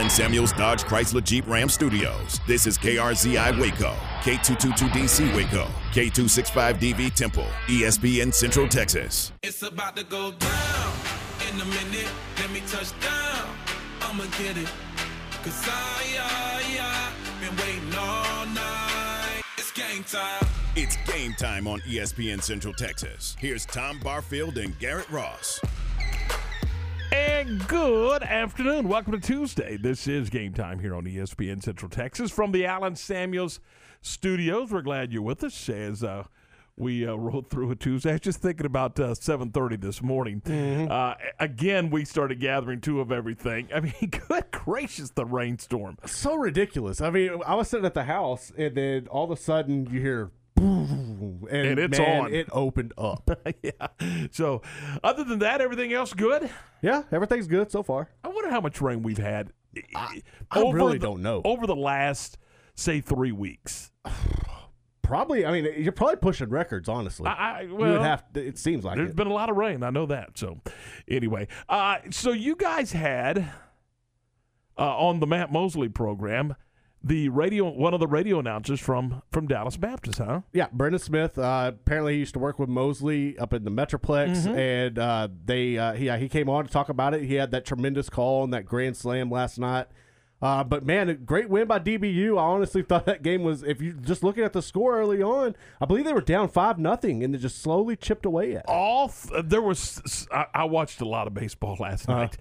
Allen Samuels Dodge Chrysler Jeep Ram Studios. This is KRZI Waco, K222DC Waco, K265DV Temple, ESPN Central Texas. It's about to go down in a minute. Let me touch down. I'ma get it. Cause I, I, I been waiting all night. It's game time. It's game time on ESPN Central Texas. Here's Tom Barfield and Garrett Ross. And good afternoon. Welcome to Tuesday. This is game time here on ESPN Central Texas from the Allen Samuels studios. We're glad you're with us as uh, we uh, rolled through a Tuesday. I was just thinking about uh, 7:30 this morning. Uh, again, we started gathering two of everything. I mean, good gracious, the rainstorm. so ridiculous. I mean, I was sitting at the house, and then all of a sudden you hear, and, And it's man, on. It opened up. yeah. So, other than that, everything else good. yeah, everything's good so far. I wonder how much rain we've had. I really the- don't know. over the last say three weeks. Probably. I mean, you're probably pushing records. Honestly, I, I you would have. To, it seems like There's it. been a lot of rain. I know that. So, anyway, uh, so you guys had uh, on the Matt Mosley program the radio, one of the radio announcers from from Dallas Baptist, huh? Yeah, Brendan Smith. Uh, apparently, he used to work with Mosley up in the Metroplex, Mm-hmm. and uh, they uh, he he came on to talk about it. He had that tremendous call and that grand slam last night. Uh, but man, a great win by DBU. I honestly thought that game was. If you just looking at the score early on, I believe they were down five nothing, and they just slowly chipped away at. it. All th- there was. I, I watched a lot of baseball last night.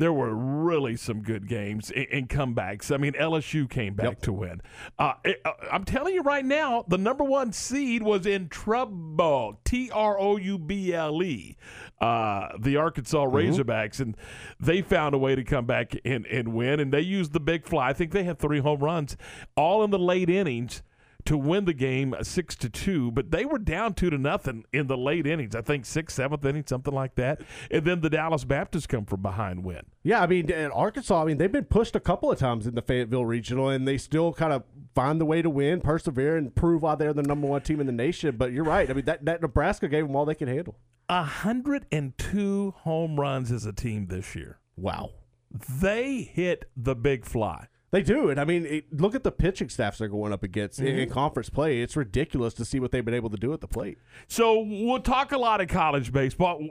There were really some good games and, comebacks. I mean, LSU came back Yep. to win. Uh, it- uh, I'm telling you right now, the number one seed was in trouble. T R O U B L E. Uh, the Arkansas Razorbacks, and they found a way to come back and, and win. And they used the big fly. I think they had three home runs, all in the late innings to win the game six to two, but they were down two to nothing in the late innings. I think sixth, seventh inning, something like that. And then the Dallas Baptists come from behind win. Yeah, I mean, in Arkansas, I mean, they've been pushed a couple of times in the Fayetteville Regional, and they still kind of find the way to win, persevere, and prove why they're the number one team in the nation. But you're right. I mean, that, that Nebraska gave them all they can handle. A hundred and two home runs as a team this year. Wow. They hit the big fly. They do, and I mean, it, look at the pitching staffs they're going up against in, Mm-hmm. in conference play. It's ridiculous to see what they've been able to do at the plate. So we'll talk a lot of college baseball.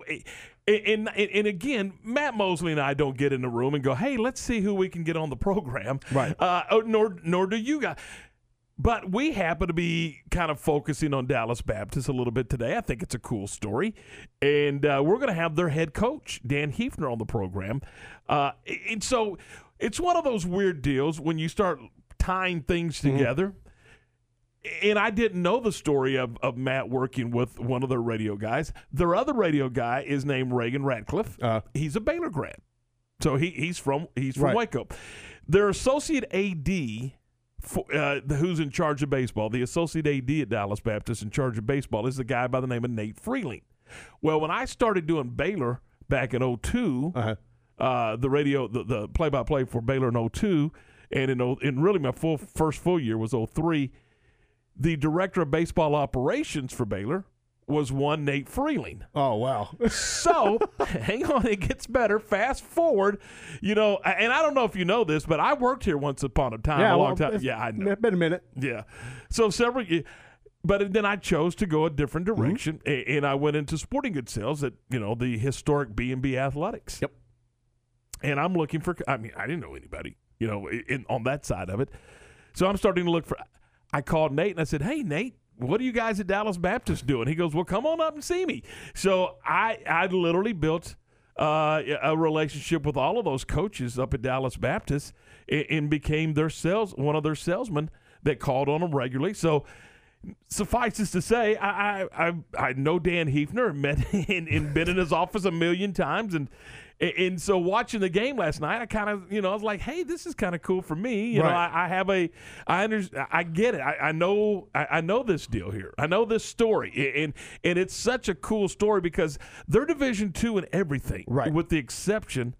And, and, and again, Matt Mosley and I don't get in the room and go, "Hey, let's see who we can get on the program." Right. Uh, oh, nor nor do you guys. But we happen to be kind of focusing on Dallas Baptist a little bit today. I think it's a cool story, and uh, we're going to have their head coach Dan Heefner on the program. Uh, and so it's one of those weird deals when you start tying things together and I didn't know the story of, of Matt working with one of their radio guys. Their other radio guy is named Reagan Radcliffe. Uh. he's a Baylor grad, so he, he's from he's from Right. Waco. Their associate AD, for, uh, who's in charge of baseball, the associate AD at Dallas Baptist in charge of baseball is a guy by the name of Nate Freeling. Well, when I started doing Baylor back in 02, Uh-huh. Uh, the radio, the, the play-by-play for Baylor in 02, and in, in really my full first full year was 03, the director of baseball operations for Baylor was one Nate Freeling. Oh wow! So, hang on, it gets better. Fast forward, you know, and I don't know if you know this, but I worked here once upon a time, yeah, a long well, time. Yeah, I know. Been a minute. Yeah. So several, but then I chose to go a different Mm-hmm. direction, and I went into sporting goods sales at you know the historic B and B Athletics. Yep. And I'm looking for. I mean, I didn't know anybody, you know, in, on that side of it. So I'm starting to look for. I called Nate and I said, "Hey, Nate." What are you guys at Dallas Baptist doing? He goes, "Well, come on up and see me." So I, I literally built uh, a relationship with all of those coaches up at Dallas Baptist and, and became their sales one of their salesmen that called on them regularly. So suffices to say, I I, I, I know Dan Heefner, met and, and been in his office a million times, and and so watching the game last night, I kind of you know I was like, hey, this is kind of cool for me. You know, I, I have a I under, I get it. I, I know I, I know this deal here. I know this story, and and it's such a cool story because they're Division two in everything, Right. With the exception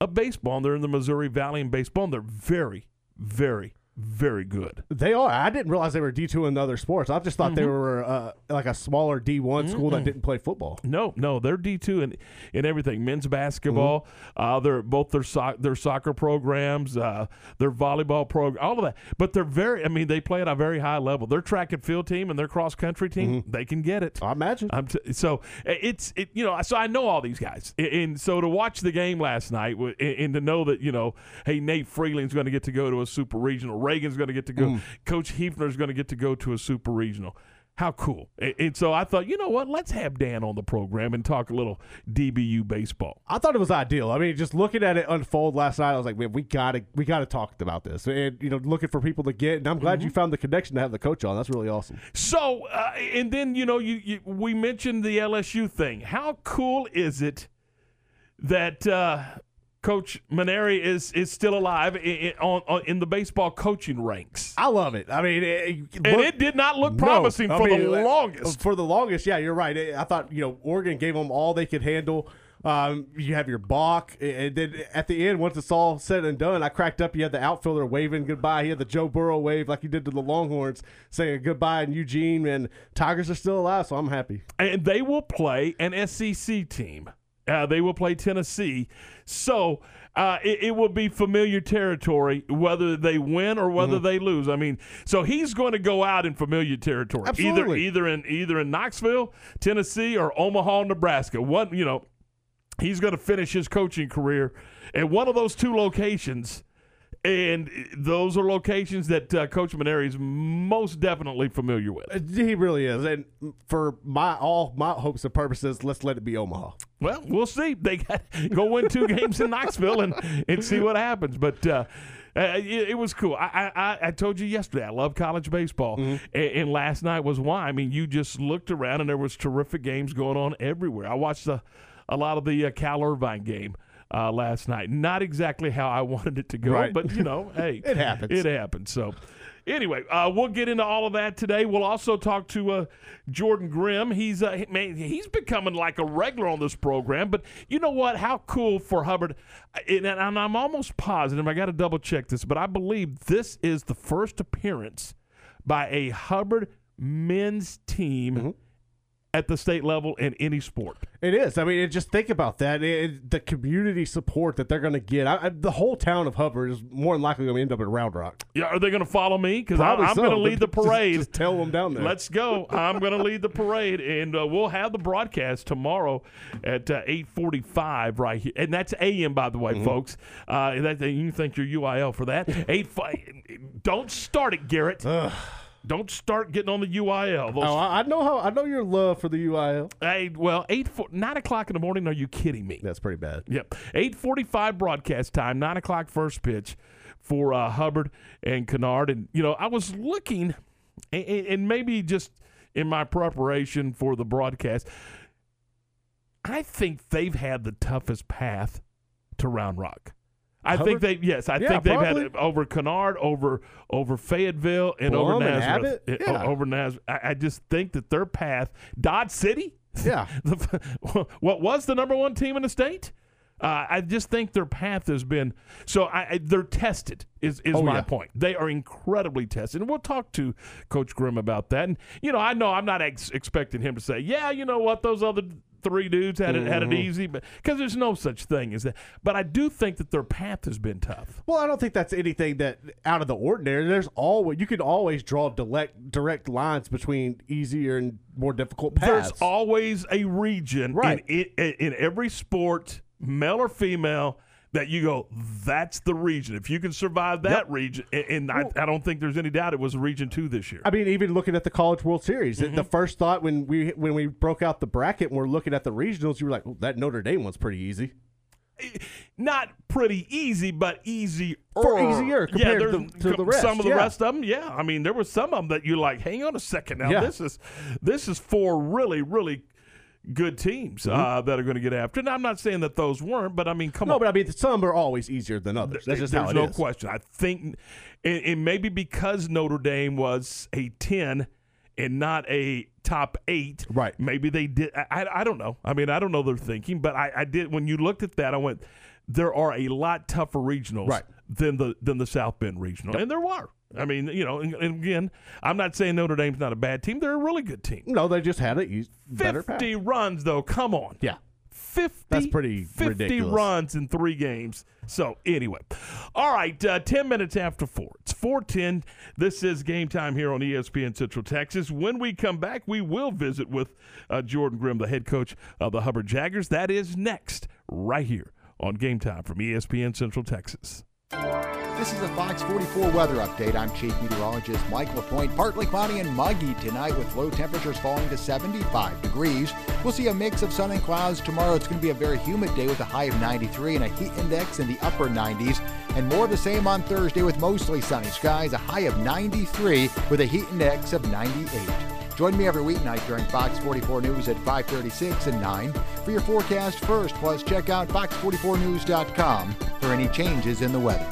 of baseball, and they're in the Missouri Valley in baseball, and they're very very very good. They are. I didn't realize they were D two in other sports. I just thought they were uh, like a smaller D one school that didn't play football. No, no, they're D two in in everything. Men's basketball, uh, they're both their so- their soccer programs, uh, their volleyball program, all of that. But they're very. I mean, they play at a very high level. Their track and field team and their cross country team, they can get it. I imagine. I'm t- so it's it you know so I know all these guys and- and so to watch the game last night and, and to know that you know hey Nate Freeling's going to get to go to a super regional Reagan's going to get to go Coach Heefner's going to get to go to a super regional how cool and, so I thought you know what let's have Dan on the program and talk a little DBU baseball I thought it was ideal. I mean, just looking at it unfold last night, I was like, man, we gotta we gotta talk about this, and you know, looking for people to get. And I'm glad you found the connection to have the coach on. That's really awesome. So, uh, and then you know, you, you we mentioned the LSU thing. How cool is it that uh, Coach Mainieri is is still alive in, in, on, in the baseball coaching ranks? I love it. I mean, it, And it did not look promising I for mean, the uh, longest. For the longest, yeah, you're right. I thought you know Oregon gave them all they could handle. Um, you have your Bach, and then at the end, once it's all said and done, I cracked up. You had the outfielder waving goodbye. He had the Joe Burrow wave like he did to the Longhorns, saying goodbye in Eugene. And Tigers are still alive, so I'm happy. and they will play an SEC team. Uh, they will play Tennessee. So uh, it, it will be familiar territory whether they win or whether Mm-hmm. they lose. I mean, so he's going to go out in familiar territory, Absolutely. either either in either in Knoxville, Tennessee, or Omaha, Nebraska. One, you know, he's going to finish his coaching career at one of those two locations. And those are locations that uh, Coach Mainieri is most definitely familiar with. Uh, He really is. And for my all my hopes and purposes, let's let it be Omaha. Well, we'll see. They got go win two games in Knoxville and, and see what happens. But uh, uh, it, it was cool. I, I I told you yesterday I love college baseball, and, and last night was why. I mean, you just looked around and there was terrific games going on everywhere. I watched a, a lot of the uh, Cal Irvine game. Uh, last night, not exactly how I wanted it to go, Right. but you know, hey, It happens. It happens. So, anyway, uh, we'll get into all of that today. We'll also talk to uh, Jordan Grimm. He's uh, man, he's becoming like a regular on this program. But you know what? How cool for Hubbard! And, and I'm almost positive. I got to double check this, but I believe this is the first appearance by a Hubbard men's team Mm-hmm. At the state level in any sport. It is. I mean, it- just think about that. It, the community support that they're going to get. I, I, the whole town of Hubbard is more than likely going to end up in Round Rock. Yeah, are they going to follow me? Because I'm, so, going to lead the parade. Just, tell them down there. Let's go. I'm going to lead the parade, and uh, we'll have the broadcast tomorrow at uh, 8:45 right here, and that's AM by the way, Mm-hmm. folks. Uh, that you think you're UIL for that? Eight. Don't start it, Garrett. Don't start getting on the UIL. Those, Oh, I, I know how. I know your love for the UIL. hey, well, eight four, nine o'clock in the morning. Are you kidding me? That's pretty bad. Yep. 845 broadcast time, 9 o'clock first pitch for uh, Hubbard and Kennard. And, you know, I was looking, and, and maybe just in my preparation for the broadcast, I think they've had the toughest path to Round Rock. I think they yes, I Yeah, think they've had probably. it over Kennard, over over Fayetteville, and over Blum and Nazareth. Uh, Yeah. Over Nazareth. I, I just think that their path, Dodge City, Yeah. the, what was the number one team in the state? Uh, I just think their path has been so. I, I, they're tested. Is is Oh, my yeah. point? They are incredibly tested, and we'll talk to Coach Grimm about that. And you know, I know I'm not ex- expecting him to say, "Yeah, you know what, those other three dudes had it had Mm-hmm. it easy," but because there's no such thing as that. But I do think that their path has been tough. Well, I don't think that's anything that out of the ordinary. There's always you can always draw direct direct lines between easier and more difficult paths. There's always a region Right. in, in, in every sport, male or female, that you go, that's the region. If you can survive that region, and, I, I don't think there's any doubt it was region two this year. I mean, even looking at the College World Series, Mm-hmm. the first thought when we when we broke out the bracket and we're looking at the regionals, you were like, oh, "That Notre Dame one's pretty easy." Not pretty easy, but easier. For easier compared yeah, to the- to the rest, Some of the yeah. rest of them, yeah. I mean, there were some of them that you're like, hang on a second now. Yeah. This is this is four really, really good teams Mm-hmm. uh, that are going to get after. And I'm not saying that those weren't, but I mean, come No, on. No, but I mean, some are always easier than others. That's just There's how it no is. question. I think, and, and maybe because Notre Dame was a ten and not a top eight, Right. Maybe they did. I, I, I don't know. I mean, I don't know their thinking, but I, I did. When you looked at that, I went, there are a lot tougher regionals Right. Than the than the South Bend Regional, and there were. I mean, you know, and, and again, I'm not saying Notre Dame's not a bad team; they're a really good team. No, they just had a better path. Fifty runs, though. Come on, Yeah. 50, That's pretty 50 ridiculous. runs in three games. So, anyway. All right, uh, 10 minutes after 4. It's 410. This is game time here on ESPN Central Texas. When we come back, we will visit with uh, Jordan Grimm, the head coach of the Hubbard Jaggers. That is next, right here on Game Time from ESPN Central Texas. This is a Fox 44 weather update. I'm Chief Meteorologist Mike LaPointe. Partly cloudy and muggy tonight with low temperatures falling to 75 degrees. We'll see a mix of sun and clouds tomorrow. It's going to be a very humid day with a high of 93 and a heat index in the upper 90s. And more of the same on Thursday with mostly sunny skies, a high of 93 with a heat index of 98. Join me every weeknight during Fox 44 News at 536 and 9 for your forecast first. Plus, check out fox44news.com for any changes in the weather.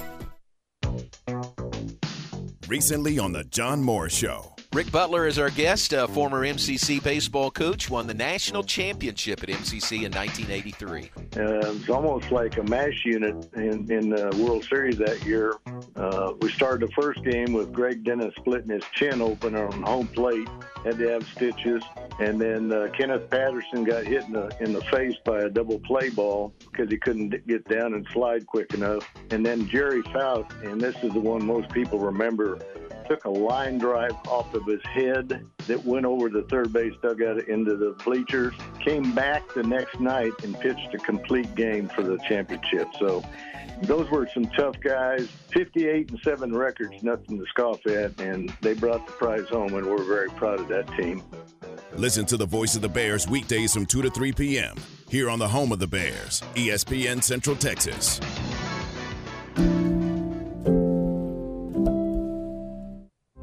Recently on The John Moore Show. Rick Butler is our guest, a former MCC baseball coach, won the national championship at MCC in 1983. Uh, it's almost like a mash unit in, in the World Series that year. Uh, we started the first game with Greg Dennis splitting his chin open on home plate, had to have stitches, and then uh, Kenneth Patterson got hit in the in the face by a double play ball because he couldn't get down and slide quick enough. And then Jerry Faust, and this is the one most people remember, took a line drive off of his head that went over the third base dugout into the bleachers, came back the next night and pitched a complete game for the championship. So those were some tough guys. 58 and 7 records, nothing to scoff at, and they brought the prize home, and we're very proud of that team. Listen to the voice of the Bears weekdays from 2 to 3 p.m. here on the home of the Bears, ESPN Central Texas.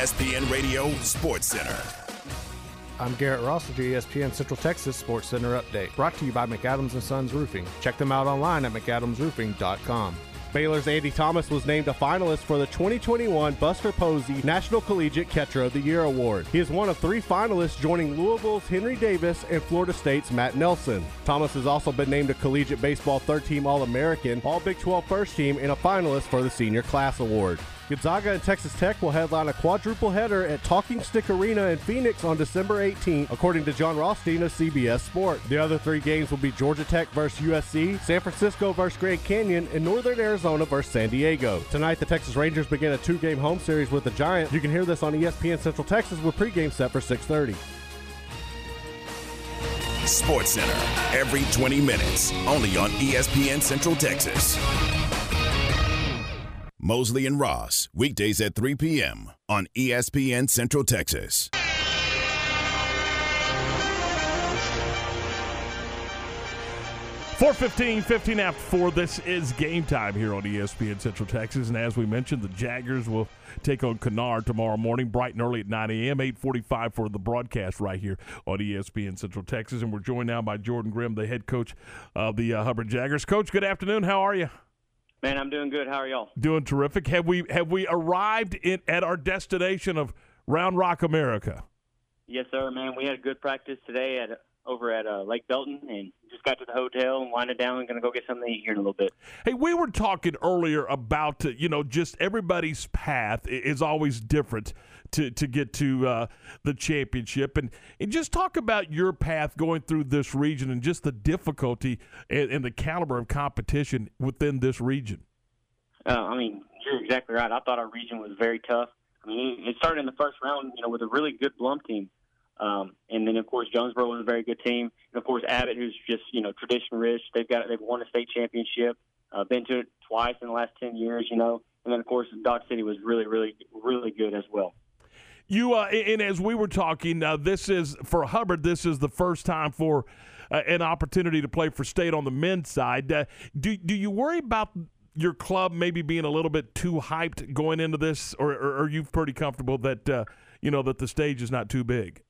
ESPN Radio Sports Center. I'm Garrett Ross with your E ESPN Central Texas Sports Center update, brought to you by McAdams and Sons Roofing. Check them out online at mcadamsroofing.com. Baylor's Andy Thomas was named a finalist for the 2021 Buster Posey National Collegiate Catcher of the Year award. He is one of three finalists joining Louisville's Henry Davis and Florida State's Matt Nelson. Thomas has also been named a collegiate baseball third team All American, All Big 12 first team, and a finalist for the Senior Class Award. Gonzaga and Texas Tech will headline a quadruple header at Talking Stick Arena in Phoenix on December 18th, according to Jon Rothstein of CBS Sport. The other three games will be Georgia Tech versus USC, San Francisco versus Grand Canyon, and Northern Arizona versus San Diego. Tonight, the Texas Rangers begin a two-game home series with the Giants. You can hear this on ESPN Central Texas with pregame set for 6:30. Sports Center every 20 minutes, only on ESPN Central Texas. Mosley and Ross, weekdays at 3 p.m. on ESPN Central Texas. Four fifteen, fifteen after four. This is game time here on ESPN Central Texas, and as we mentioned, the Jaggers will take on Kennard tomorrow morning, bright and early at nine a.m. Eight forty-five for the broadcast right here on ESPN Central Texas, and we're joined now by Jordan Grimm, the head coach of the uh, Hubbard Jaggers. Coach, good afternoon. How are you? Man, I'm doing good. How are y'all? Doing terrific. Have we have we arrived in, at our destination of Round Rock, America? Yes, sir, man. We had a good practice today at over at uh, Lake Belton, and just got to the hotel and winded down. and going to go get something to eat here in a little bit. Hey, we were talking earlier about uh, you know just everybody's path is always different to to get to uh, the championship, and and just talk about your path going through this region and just the difficulty and, and the caliber of competition within this region. Uh, I mean, you're exactly right. I thought our region was very tough. I mean, it started in the first round, you know, with a really good Blum team. Um, and then, of course, Jonesboro was a very good team. And, of course, Abbott, who's just, you know, tradition rich. They've got they've won a state championship, uh, been to it twice in the last 10 years, you know. And then, of course, Dodge City was really, really, really good as well. You uh, and as we were talking, uh, this is for Hubbard. This is the first time for uh, an opportunity to play for state on the men's side. Uh, do do you worry about your club maybe being a little bit too hyped going into this, or, or are you pretty comfortable that uh, you know that the stage is not too big?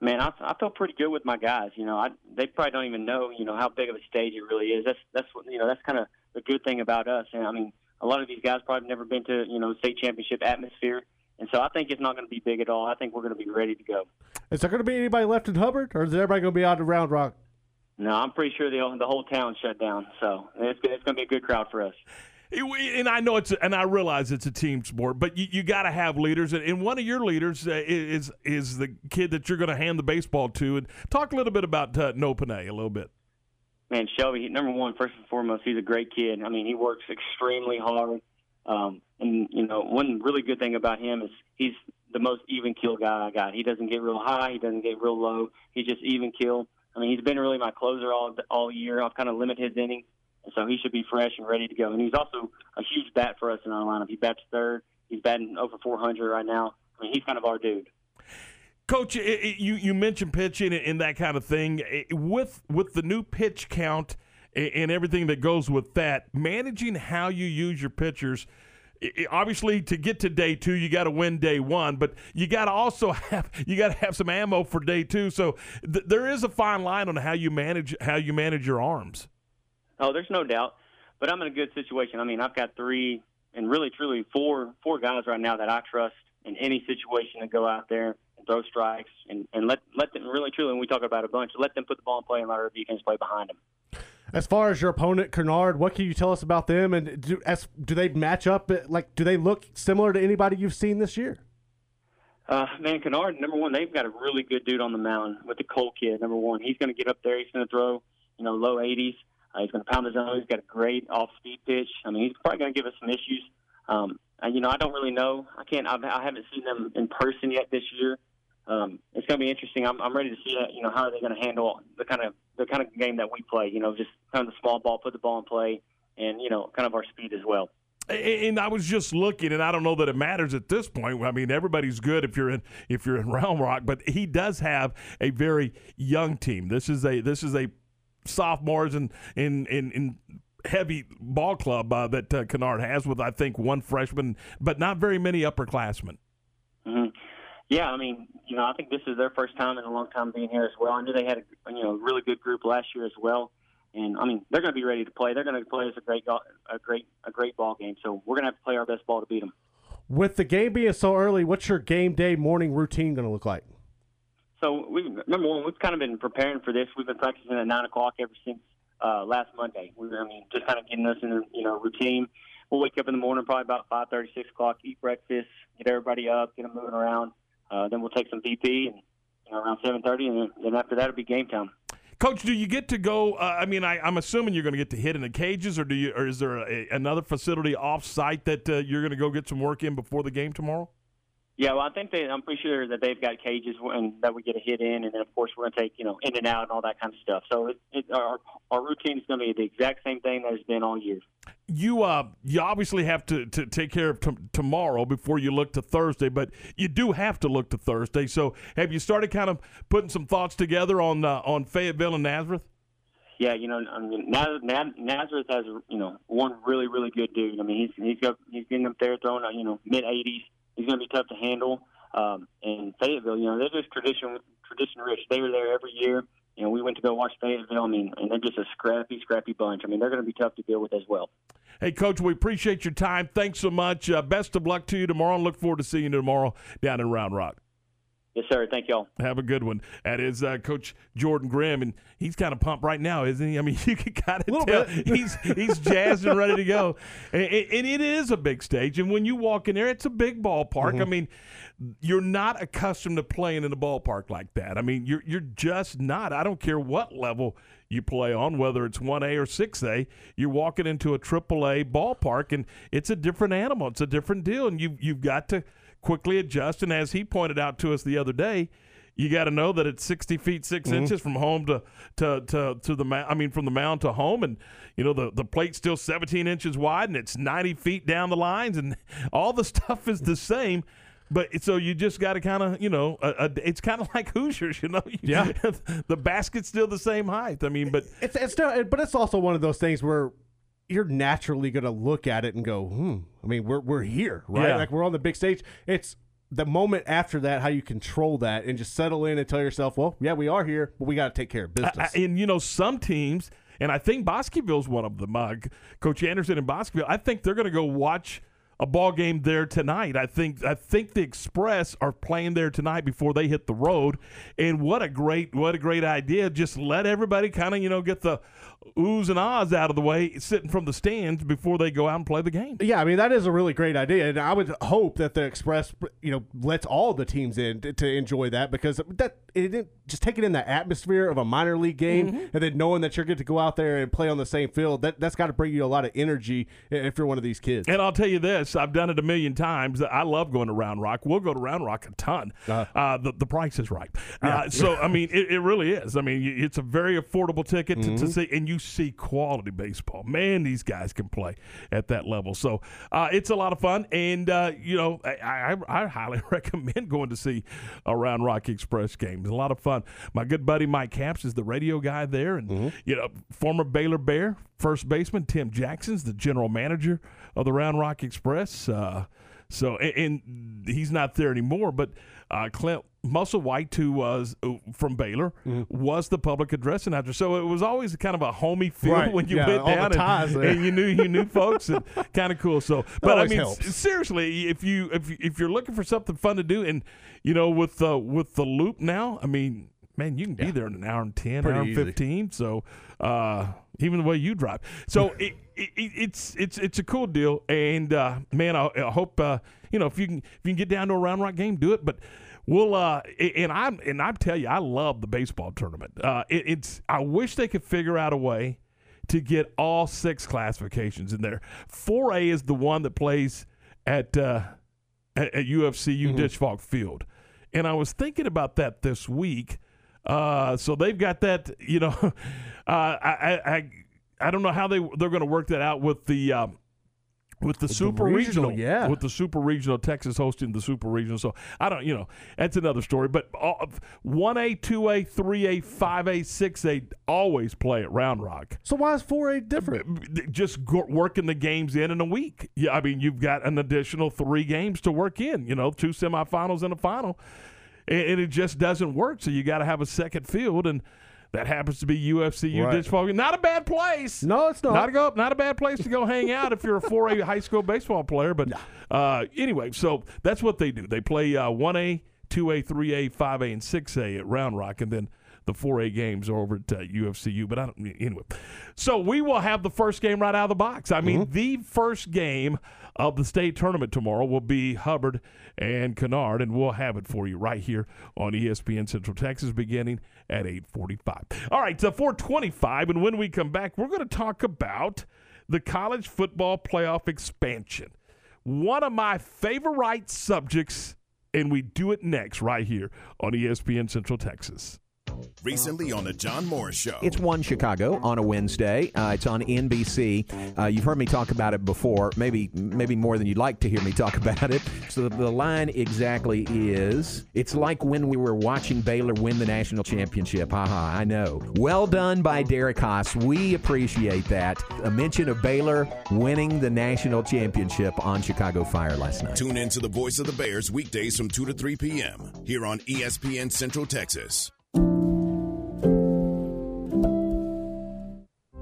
Man, I, I feel pretty good with my guys. You know, I, they probably don't even know, you know, how big of a stage it really is. That's that's what you know. That's kind of the good thing about us. And I mean, a lot of these guys probably never been to you know state championship atmosphere, and so I think it's not going to be big at all. I think we're going to be ready to go. Is there going to be anybody left in Hubbard, or is everybody going to be out of Round Rock? No, I'm pretty sure the the whole town shut down. So it's it's going to be a good crowd for us. And I know it's, and I realize it's a team sport, but you, you got to have leaders, and- and one of your leaders uh, is is the kid that you're going to hand the baseball to. And talk a little bit about uh, No Panay a little bit. Man, Shelby, number one, first and foremost, he's a great kid. I mean, he works extremely hard. Um, and, you know, one really good thing about him is he's the most even kill guy I got. He doesn't get real high, he doesn't get real low. He's just even kill. I mean, he's been really my closer all all year. I've kind of limit his innings, and so he should be fresh and ready to go. And he's also a huge bat for us in our lineup. He bats third. He's batting over 400 right now. I mean, he's kind of our dude. Coach, i- i- you you mentioned pitching and that kind of thing. I- With with the new pitch count a- and everything that goes with that, managing how you use your pitchers. Obviously, to get to day two, you got to win day one, but you got to also have you got to have some ammo for day two. So th- there is a fine line on how you manage how you manage your arms. Oh, there's no doubt. But I'm in a good situation. I mean, I've got three and really truly four four guys right now that I trust in any situation to go out there and throw strikes and, and let let them really truly. when we talk about a bunch. Let them put the ball in play and let our defense play behind them. As far as your opponent, Kennard, what can you tell us about them? And do, as, do they match up? Like, do they look similar to anybody you've seen this year? Uh, man, Kennard, number one, they've got a really good dude on the mound with the Cole kid. Number one, he's going to get up there. He's going to throw, you know, low 80s. Uh, he's going to pound the zone. He's got a great off-speed pitch. I mean, he's probably going to give us some issues. Um, and, you know, I don't really know. I can't. I've, I haven't seen them in person yet this year. Um, it's going to be interesting. I'm, I'm ready to see that. You know, how are they going to handle the kind of the kind of game that we play? You know, just kind of the small ball, put the ball in play, and you know, kind of our speed as well. And I was just looking, and I don't know that it matters at this point. I mean, everybody's good if you're in if you're in Round Rock, but he does have a very young team. This is a this is a sophomores and in in in heavy ball club uh, that uh, Kennard has with I think one freshman, but not very many upperclassmen. hmm Yeah, I mean, you know, I think this is their first time in a long time being here as well. I knew they had a you know really good group last year as well, and I mean they're going to be ready to play. They're going to play us a great a great a great ball game. So we're going to have to play our best ball to beat them. With the game being so early, what's your game day morning routine going to look like? So we number one, we've kind of been preparing for this. We've been practicing at nine o'clock ever since uh, last Monday. We, I mean, just kind of getting us in a you know routine. We'll wake up in the morning probably about five thirty, six o'clock, eat breakfast, get everybody up, get them moving around. Uh, then we'll take some BP and you know, around seven thirty, and then, after that it'll be game time. Coach, do you get to go? Uh, I mean, I, I'm assuming you're going to get to hit in the cages, or do you? Or is there a, another facility off site that uh, you're going to go get some work in before the game tomorrow? Yeah, well, I think that I'm pretty sure that they've got cages and that we get a hit in, and then of course we're going to take you know in and out and all that kind of stuff. So it, it, our our routine is going to be the exact same thing that it's been all year. you uh you obviously have to, to take care of t- tomorrow before you look to Thursday, but you do have to look to Thursday. So have you started kind of putting some thoughts together on uh, on Fayetteville and Nazareth? Yeah, you know, I mean, Naz- Naz- Nazareth has you know one really really good dude. I mean, he's he's got he's getting up there throwing you know mid 80s. He's going to be tough to handle. Um, and Fayetteville, you know, they're just tradition tradition rich. They were there every year. You know, we went to go watch Fayetteville. I mean, and they're just a scrappy, scrappy bunch. I mean, they're going to be tough to deal with as well. Hey, Coach, we appreciate your time. Thanks so much. Uh, best of luck to you tomorrow, and look forward to seeing you tomorrow down in Round Rock. Yes, sir. Thank y'all. Have a good one. That is uh, Coach Jordan Grimm, and he's kind of pumped right now, isn't he? I mean, you can kind of tell he's he's jazzed and ready to go. And, and, it is a big stage, and when you walk in there, it's a big ballpark. Mm-hmm. I mean, you're not accustomed to playing in a ballpark like that. I mean, you're you're just not. I don't care what level you play on, whether it's 1A or 6A, you're walking into a AAA ballpark, and it's a different animal. It's a different deal, and you you've got to quickly adjust. And as he pointed out to us the other day, you got to know that it's 60 feet 6 Mhm. inches from home to to to, to the ma- I mean from the mound to home, and you know the the plate's still 17 inches wide, and it's 90 feet down the lines, and all the stuff is the same. But so you just got to kind of, you know, uh, uh, it's kind of like Hoosiers, you know. Yeah. the basket's still the same height. I mean, but It's it's not, but it's also one of those things where you're naturally going to look at it and go, hmm. I mean, we're we're here, right? Yeah. Like we're on the big stage. It's the moment after that how you control that and just settle in and tell yourself, well, yeah, we are here, but we got to take care of business. I- I- and you know, some teams, and I think Bosqueville's one of them. Uh, Coach Anderson in Bosqueville, I think they're going to go watch a ball game there tonight. I think I think the Express are playing there tonight before they hit the road. And what a great what a great idea! Just let everybody kind of you know get the oohs and ahs out of the way, sitting from the stands before they go out and play the game. Yeah, I mean that is a really great idea, and I would hope that the Express, you know, lets all the teams in to, to enjoy that because that it didn't just taking in the atmosphere of a minor league game, Mm-hmm. and then knowing that you're going to go out there and play on the same field. That that's got to bring you a lot of energy if you're one of these kids. And I'll tell you this: I've done it a million times. I love going to Round Rock. We'll go to Round Rock a ton. Uh, the the price is right. Uh, so I mean, it, it really is. I mean, it's a very affordable ticket to, to Mhm. see, and you see quality baseball. Man, these guys can play at that level. So uh, it's a lot of fun, and uh, you know, I, I, I highly recommend going to see a Round Rock Express game. It's a lot of fun. My good buddy Mike Capps is the radio guy there, and you know, former Baylor Bear first baseman Tim Jackson's the general manager of the Round Rock Express. Uh, so and, and he's not there anymore, but uh, Clint Musselwhite, who was uh, from Baylor, was the public address announcer. So it was always kind of a homey feel Right. when you Yeah, went down and, and you knew you knew folks, and kind of cool. So, but I mean, helps. seriously, if you if if you're looking for something fun to do, and you know with uh, with the loop now, I mean, man, you can be there in an hour and ten, Pretty hour and easy. fifteen. So, uh, even the way you drive, so it, it, it, it's it's it's a cool deal. And uh, man, I, I hope uh, you know if you can if you can get down to a round rock game, do it. But we'll uh, and I'm and I tell you, I love the baseball tournament. Uh, it, it's I wish they could figure out a way to get all six classifications in there. 4A is the one that plays at uh, at, at UFCU Disch-Falk Field, and I was thinking about that this week. Uh, so they've got that, you know. Uh, I, I I I don't know how they they're going to work that out with the. Um, with the super regional, regional, yeah. with the super regional, Texas hosting the super regional. So I don't, you know, that's another story. But uh, one A, two A, three A, five A, six A always play at Round Rock. So why is 4A different? Just go- working the games in in a week. Yeah, I mean, you've got an additional three games to work in. You know, two semifinals and a final, and, and it just doesn't work. So you got to have a second field, and that happens to be UFCU Right. Disch-Falk. Not a bad place. No, it's not. Not a go. Not a bad place to go hang out if you're a 4A high school baseball player. But uh, anyway, so that's what they do. They play uh, 1A, 2A, 3A, 5A, and 6A at Round Rock, and then the 4A games over at uh, UFCU. But I don't anyway. So we will have the first game right out of the box. I mean, the first game of the state tournament tomorrow will be Hubbard and Kennard, and we'll have it for you right here on ESPN Central Texas beginning at 8:45. All right, so 4:25, and when we come back, we're going to talk about the college football playoff expansion. One of my favorite subjects, and we do it next right here on ESPN Central Texas. Recently on the John Morris Show. It's One Chicago on a Wednesday. Uh, it's on NBC. Uh, you've heard me talk about it before, maybe maybe more than you'd like to hear me talk about it. So the, the line exactly is: It's like when we were watching Baylor win the national championship. Haha, I know. Well done by Derek Haas. We appreciate that. A mention of Baylor winning the national championship on Chicago Fire last night. Tune in to the voice of the Bears weekdays from 2 to 3 p.m. here on ESPN Central Texas.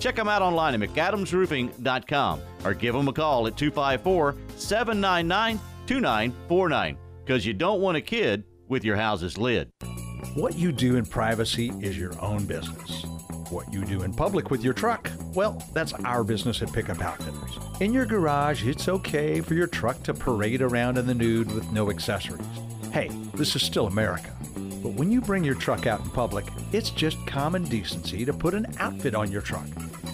Check them out online at McAdamsRoofing.com or give them a call at 254 799 2949 because you don't want a kid with your house's lid. What you do in privacy is your own business. What you do in public with your truck, well, that's our business at Pickup Outfitters. In your garage, it's okay for your truck to parade around in the nude with no accessories. Hey, this is still America. But when you bring your truck out in public, it's just common decency to put an outfit on your truck.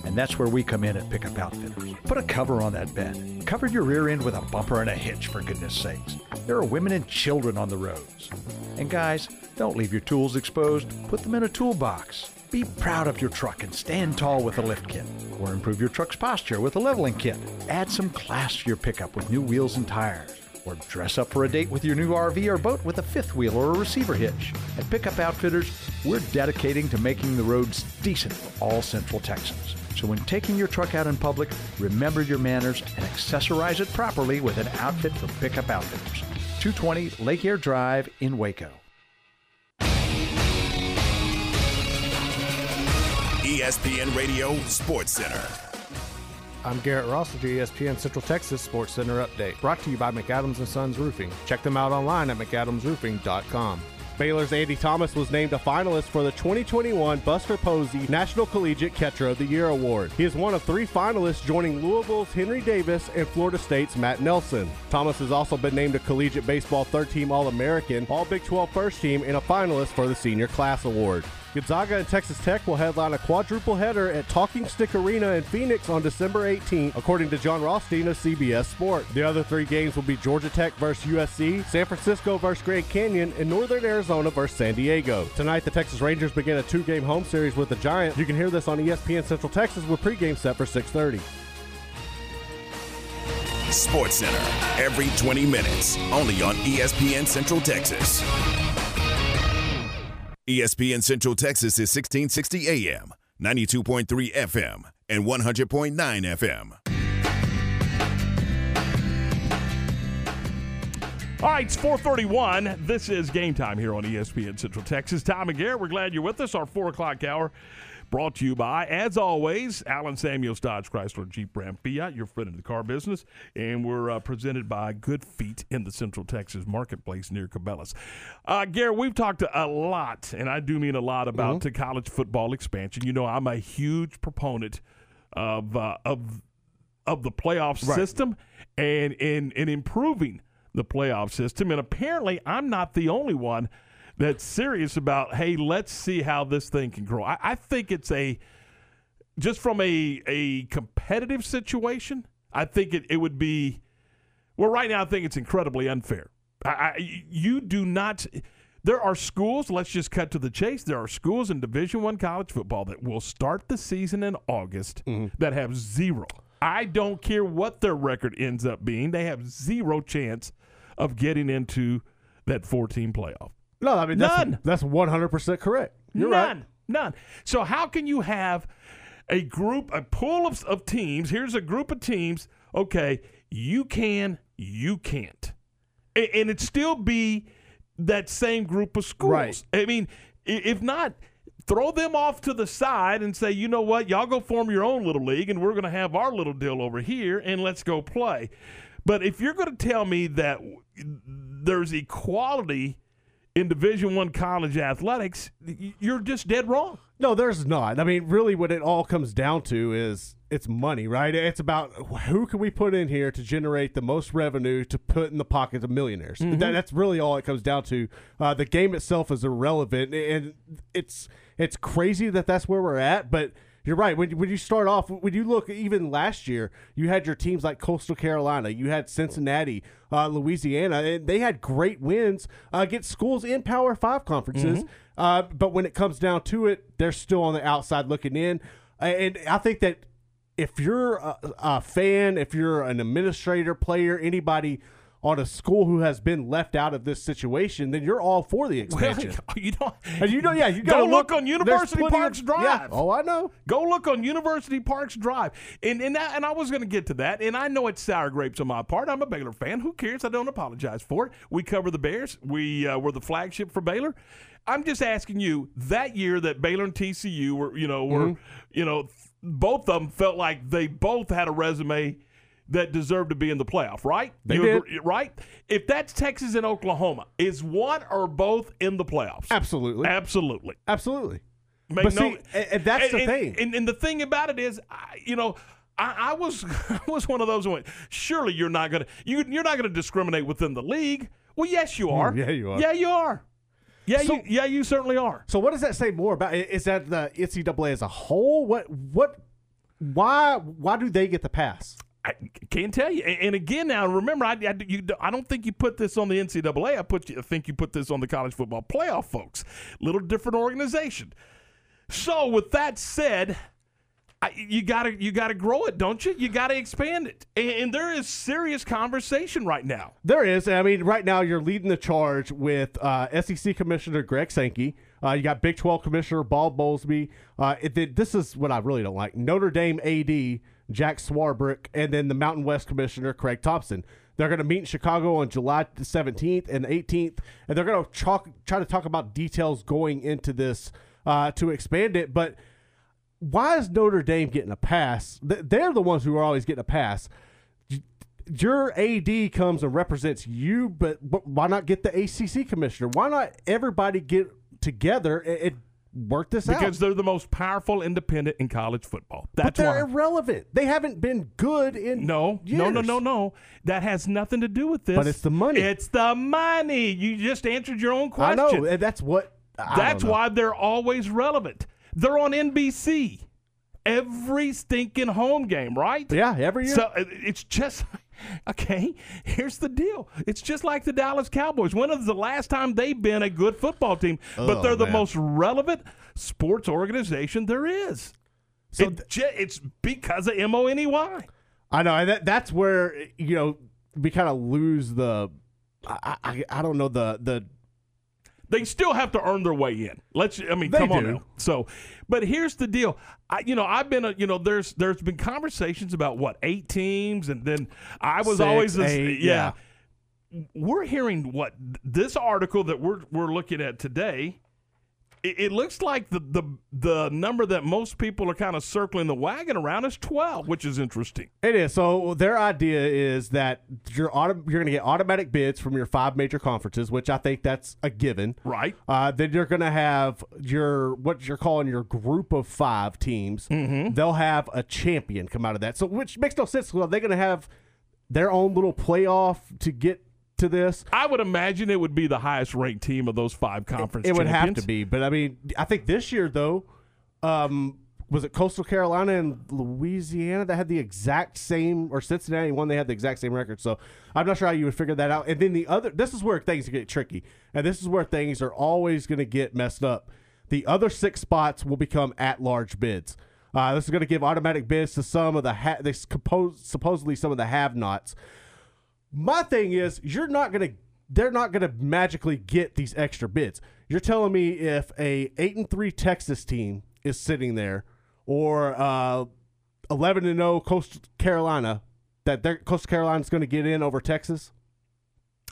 And that's where we come in at Pickup Outfitters. Put a cover on that bed. Cover your rear end with a bumper and a hitch, for goodness sakes. There are women and children on the roads. And guys, don't leave your tools exposed. Put them in a toolbox. Be proud of your truck and stand tall with a lift kit. Or improve your truck's posture with a leveling kit. Add some class to your pickup with new wheels and tires. Or dress up for a date with your new RV or boat with a fifth wheel or a receiver hitch. At Pickup Outfitters, we're dedicating to making the roads decent for all Central Texans. So when taking your truck out in public, remember your manners and accessorize it properly with an outfit from Pickup Outfitters. 220 Lake Air Drive in Waco. ESPN Radio Sports Center. I'm Garrett Ross with the ESPN Central Texas Sports Center update, brought to you by McAdams and Sons Roofing. Check them out online at mcadamsroofing.com. Baylor's Andy Thomas was named a finalist for the 2021 Buster Posey National Collegiate Catcher of the Year Award. He is one of three finalists joining Louisville's Henry Davis and Florida State's Matt Nelson. Thomas has also been named a Collegiate Baseball Third Team All American, All Big 12 First Team, and a finalist for the Senior Class Award. Gonzaga and Texas Tech will headline a quadruple header at Talking Stick Arena in Phoenix on December 18th, according to Jon Rothstein of CBS Sport. The other three games will be Georgia Tech versus USC, San Francisco versus Grand Canyon, and Northern Arizona versus San Diego. Tonight, the Texas Rangers begin a two-game home series with the Giants. You can hear this on ESPN Central Texas with pregame set for 6:30. Sports Center every 20 minutes, only on ESPN Central Texas. ESPN Central Texas is 1660 AM, 92.3 FM, and 100.9 FM. All right, it's 431. This is game time here on ESPN Central Texas. Tom and Garrett, we're glad you're with us. Our 4 o'clock hour brought to you by, as always, Allen Samuels Dodge Chrysler Jeep Ram Fiat, your friend in the car business. And we're uh, presented by Good Feet in the Central Texas marketplace near Cabela's. Uh, Garrett, we've talked a lot, and I do mean a lot, about the college football expansion. You know, I'm a huge proponent of, uh, of, of the playoff Right. system and, and, and improving the playoff system. And apparently, I'm not the only one that's serious about, hey, let's see how this thing can grow. I, I think it's a, just from a, a competitive situation, I think it, it would be, well, right now, I think it's incredibly unfair. I, I, you do not. There are schools. Let's just cut to the chase. There are schools in Division One college football that will start the season in August mm-hmm. that have zero. I don't care what their record ends up being. They have zero chance of getting into that 14 playoff. No, I mean that's None. that's 100% correct. You're none, right. none. So how can you have a group, a pool of, of teams? Here's a group of teams. Okay, you can, you can't, A- and it still be that same group of schools. Right. I mean, if not. Throw them off to the side and say, you know what, y'all go form your own little league, and we're going to have our little deal over here, and let's go play. But if you're going to tell me that there's equality in Division One college athletics, you're just dead wrong. No, there's not. I mean, really, what it all comes down to is it's money, right? It's about who can we put in here to generate the most revenue to put in the pockets of millionaires. Mhm. That, that's really all it comes down to. Uh, the game itself is irrelevant, and it's it's crazy that that's where we're at. But you're right. When when you start off, when you look even last year, you had your teams like Coastal Carolina, you had Cincinnati, uh, Louisiana, and they had great wins uh, against schools in Power Five conferences. Mhm. Uh, but when it comes down to it, they're still on the outside looking in. And I think that if you're a, a fan, if you're an administrator, player, anybody on a school who has been left out of this situation, then you're all for the expansion. you don't. And you know, yeah, you Go gotta look, on University plenty of- Parks Drive. Yeah. Oh, I know. Go look on University Parks Drive. And and, that, and I was going to get to that. And I know it's sour grapes on my part. I'm a Baylor fan. Who cares? I don't apologize for it. We cover the Bears. We uh, were the flagship for Baylor. I'm just asking you that year that Baylor and TCU were, you know, were, Mhm. you know, both of them felt like they both had a resume that deserve to be in the playoff, right? They You did. agree- right? If that's Texas and Oklahoma, is one or both in the playoffs? Absolutely. Absolutely. Absolutely. Make But no- see, and- and that's the and- thing. And, and the thing about it is, I, you know, I, I was I was one of those who went, surely you're not gonna you you're not gonna discriminate within the league. Well, yes, you are. yeah, you are. Yeah, you are. Yeah, you yeah you certainly are. So what does that say more about? Is that the NCAA as a whole? What what? Why why do they get the pass? I can't tell you. And, again, now remember, I, I, you, I don't think you put this on the NCAA. I put you, I think you put this on the college football playoff folks. Little different organization. So with that said, I, you gotta you gotta grow it, don't you? You gotta expand it, and, and there is serious conversation right now. There is. I mean, right now you're leading the charge with uh, SEC Commissioner Greg Sankey. Uh, you got Big 12 Commissioner Bob Bowlesby. Uh, it- this is what I really don't like. Notre Dame AD Jack Swarbrick, and then the Mountain West Commissioner Craig Thompson. They're going to meet in Chicago on July 17th and 18th, and they're going to talk, try to talk about details going into this uh, to expand it. But why is Notre Dame getting a pass? They're the ones who are always getting a pass. Your AD comes and represents you, but, why not get the ACC commissioner? Why not everybody get together and work this out? Because they're the most powerful independent in college football. but That's they're why. irrelevant. They haven't been good in No, no, no, no, no. That has nothing to do with this. But it's the money. It's the money. You just answered your own question. I know, that's what I That's why they're always relevant. They're on NBC every stinking home game, right? Yeah, every year. So uh, it's just okay. Here's the deal. It's just like the Dallas Cowboys. When is the last time they've been a good football team? but Oh, they're the man. most relevant sports organization there is. So it's because of M O N E Y. I know that that's where you know we kind of lose the. I, I I don't know the the They still have to earn their way in. Let's. I mean, They come on now. So, but here's the deal. I, you know, I've been. A, you know, there's there's been conversations about what eight teams, and then I was Six, always this, eight, yeah. We're hearing what this article that we're we're looking at today. It, it looks like the, the the number that most people are kind of circling the wagon around is twelve, which is interesting. It is. So their idea is that you're auto- you're going to get automatic bids from your five major conferences, which I think that's a given. Right. Uh, then you're going to have your what you're calling your group of five teams. Mm-hmm. They'll have a champion come out of that. So which makes no sense. Well, they're going to have their own little playoff to get to this. I would imagine it would be the highest ranked team of those five conference. It would have to be, but I mean, I think this year though, um, was it Coastal Carolina and Louisiana that had the exact same, or Cincinnati one they had the exact same record. So I'm not sure how you would figure that out. And then the other, this is where things get tricky, and this is where things are always going to get messed up. The other six spots will become at-large bids. Uh, this is going to give automatic bids to some of the ha- they compose, supposedly some of the have-nots. My thing is, you're not gonna. They're not gonna magically get these extra bids. You're telling me if a eight and three Texas team is sitting there, or uh, eleven and zero Coastal Carolina, that they're, Coastal Carolina's going to get in over Texas.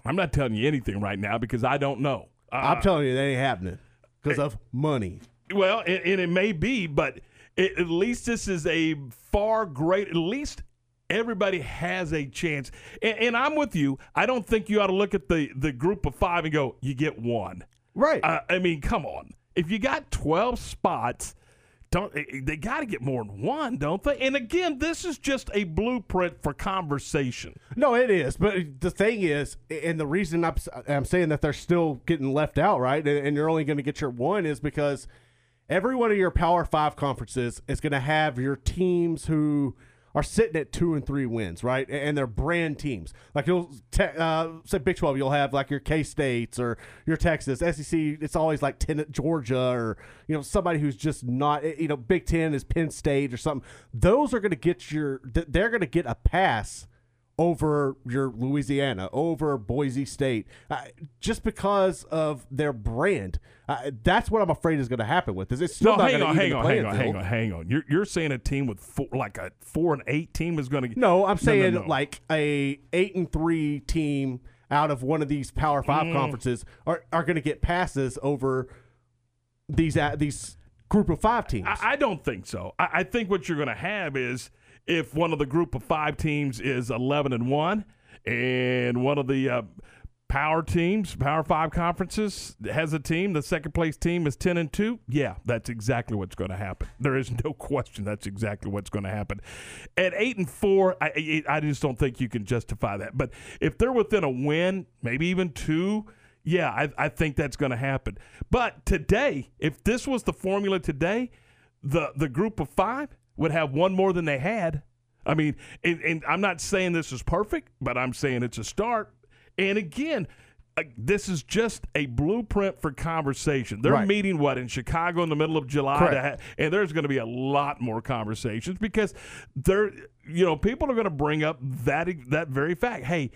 I'm not telling you anything right now because I don't know. Uh, I'm telling you, that ain't happening because of money. Well, and, and it may be, but it, at least this is a far great. At least everybody has a chance. And, and I'm with you. I don't think you ought to look at the the group of five and go, "You get one." Right. Uh, I mean, come on. If you got 12 spots, don't they got to get more than one, don't they? And again, this is just a blueprint for conversation. No, it is. But the thing is, and the reason I'm, I'm saying that they're still getting left out, right? And, and you're only going to get your one is because every one of your Power Five conferences is going to have your teams who are sitting at two and three wins, right? And they're brand teams. Like you'll te- uh, say Big Twelve, you'll have like your K States or your Texas. SEC, it's always like ten, Georgia or you know somebody who's just not. You know, Big Ten is Penn State or something. Those are going to get your. They're going to get a pass over your Louisiana, over Boise State, uh, just because of their brand. Uh, that's what I'm afraid is going to happen with this. It's still No, not hang on, hang on, hang on, hang on, hang on. You're you're saying a team with four, like a four and eight team is going to No, I'm saying no. like a eight and three team out of one of these Power Five Mm. conferences are, are going to get passes over these uh, these group of five teams. I, I don't think so. I, I think what you're going to have is if one of the group of five teams is 11 and one, and one of the uh, power teams, Power Five conferences, has a team. The second place team is 10 and two. Yeah, that's exactly what's going to happen. There is no question. That's exactly what's going to happen. At eight and four, I, I I just don't think you can justify that. But if they're within a win, maybe even two. Yeah, I, I think that's going to happen. But today, if this was the formula today, the the group of five would have one more than they had. I mean, and, and I'm not saying this is perfect, but I'm saying it's a start. And again, uh, this is just a blueprint for conversation. They're Right. meeting what in Chicago in the middle of July, to ha- and there's going to be a lot more conversations because they're you know people are going to bring up that that very fact. Hey,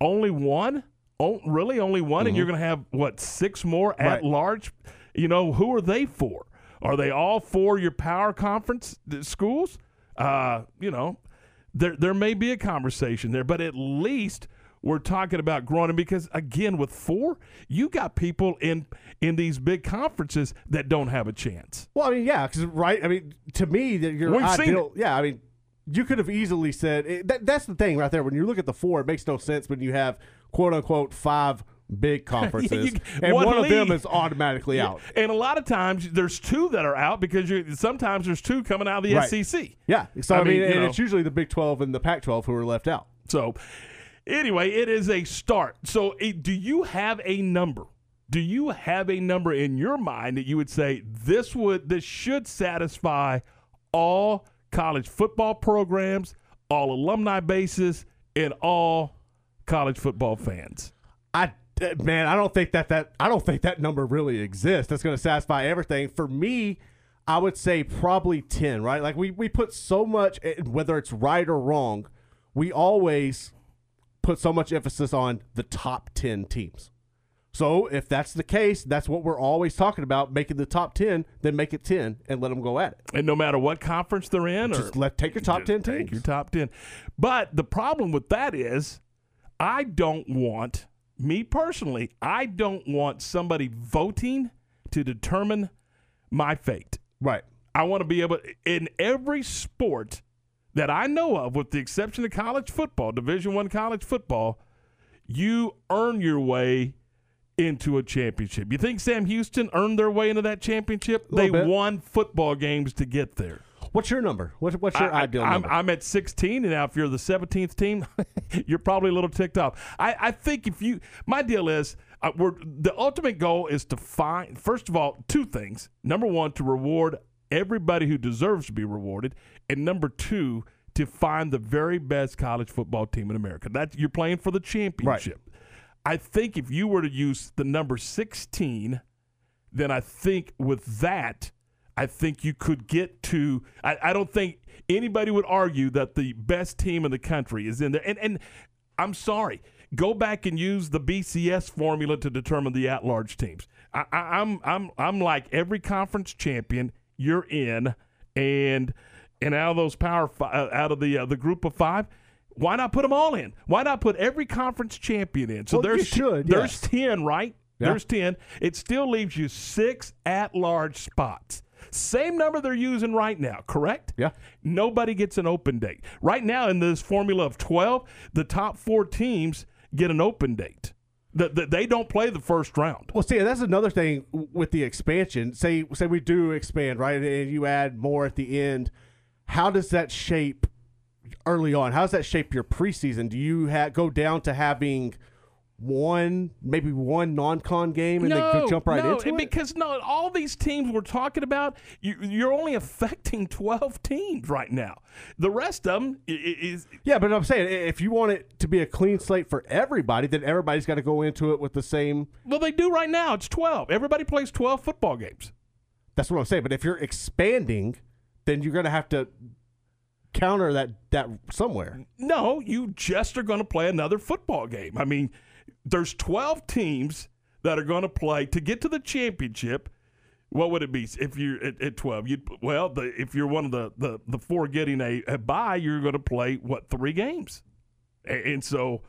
only one, oh, really only one, and you're going to have what six more at Mm-hmm. Right. large. You know who are they for? Are they all for your power conference schools? Uh, you know, there there may be a conversation there, but at least we're talking about growing because again, with four, you got people in in these big conferences that don't have a chance. Well, I mean, yeah, because right. I mean, to me, that your We've ideal. Yeah, I mean, you could have easily said that. That's the thing right there. When you look at the four, it makes no sense when you have quote unquote five big conferences, you- and one one, of them is automatically Yeah. out. And a lot of times there's two that are out because you sometimes there's two coming out of the Right. SEC. Yeah, so I, I mean, mean, and know. it's usually the Big Twelve and the Pac twelve who are left out. So, anyway, it is a start. So, eh, do you have a number? Do you have a number in your mind that you would say this would this should satisfy all college football programs, all alumni bases, and all college football fans? I man, I don't think that that I don't think that number really exists. That's going to satisfy everything. For me, I would say probably ten. Right? Like we we put so much, eh, whether it's right or wrong, we always put so much emphasis on the top ten teams. So if that's the case, that's what we're always talking about, making the top ten, then make it ten and let them go at it. And no matter what conference they're in, Just or let take your top Just ten take your top 10. But the problem with that is, I don't want, me personally, I don't want somebody voting to determine my fate. Right. I want to be able, in every sport that I know of, with the exception of college football, Division One college football, you earn your way into a championship. You think Sam Houston earned their way into that championship? They bit. won football games to get there. What's your number? What, what's your I, ideal I'm, number? I'm at 16, and now if you're the 17th team, you're probably a little ticked off. I, I think if you, my deal is, uh, we're, the ultimate goal is to find, first of all, two things. Number one, to reward everybody who deserves to be rewarded, and number two, to find the very best college football team in America. That you're playing for the championship. I think if you were to use the number 16, then I think with that, I think you could get to. I, I don't think anybody would argue that the best team in the country is in there. And and I'm sorry, go back and use the BCS formula to determine the at-large teams. I, I, I'm I'm I'm like every conference champion you're in, and and out of those power fi- uh, out of the uh, the group of five. Why not put them all in? Why not put every conference champion in? So Well, you there's should, there's yes. ten, right? Yeah. There's 10. It still leaves you six at large spots. Same number they're using right now, correct? Yeah. Nobody gets an open date. Right now, in this formula of 12, the top four teams get an open date. The, the, they don't play the first round. Well, see, that's another thing with the expansion. Say, say we do expand, right, and you add more at the end. How does that shape early on? How does that shape your preseason? Do you ha- go down to having one, maybe one non-con game, and then go jump right no, into it? because no, all these teams we're talking about, you, you're only affecting 12 teams right now. The rest of them is Yeah, but I'm saying if you want it to be a clean slate for everybody, then everybody's got to go into it with the same. well, they do right now. It's 12. Everybody plays 12 football games. That's what I'm saying. But if you're expanding, then you're going to have to counter that that somewhere. No, you just are going to play another football game. I mean, there's 12 teams that are going to play to get to the championship. What would it be if you're at, at 12? You'd well, the, if you're one of the the, the four getting a, a bye, you're going to play what three games, A- and so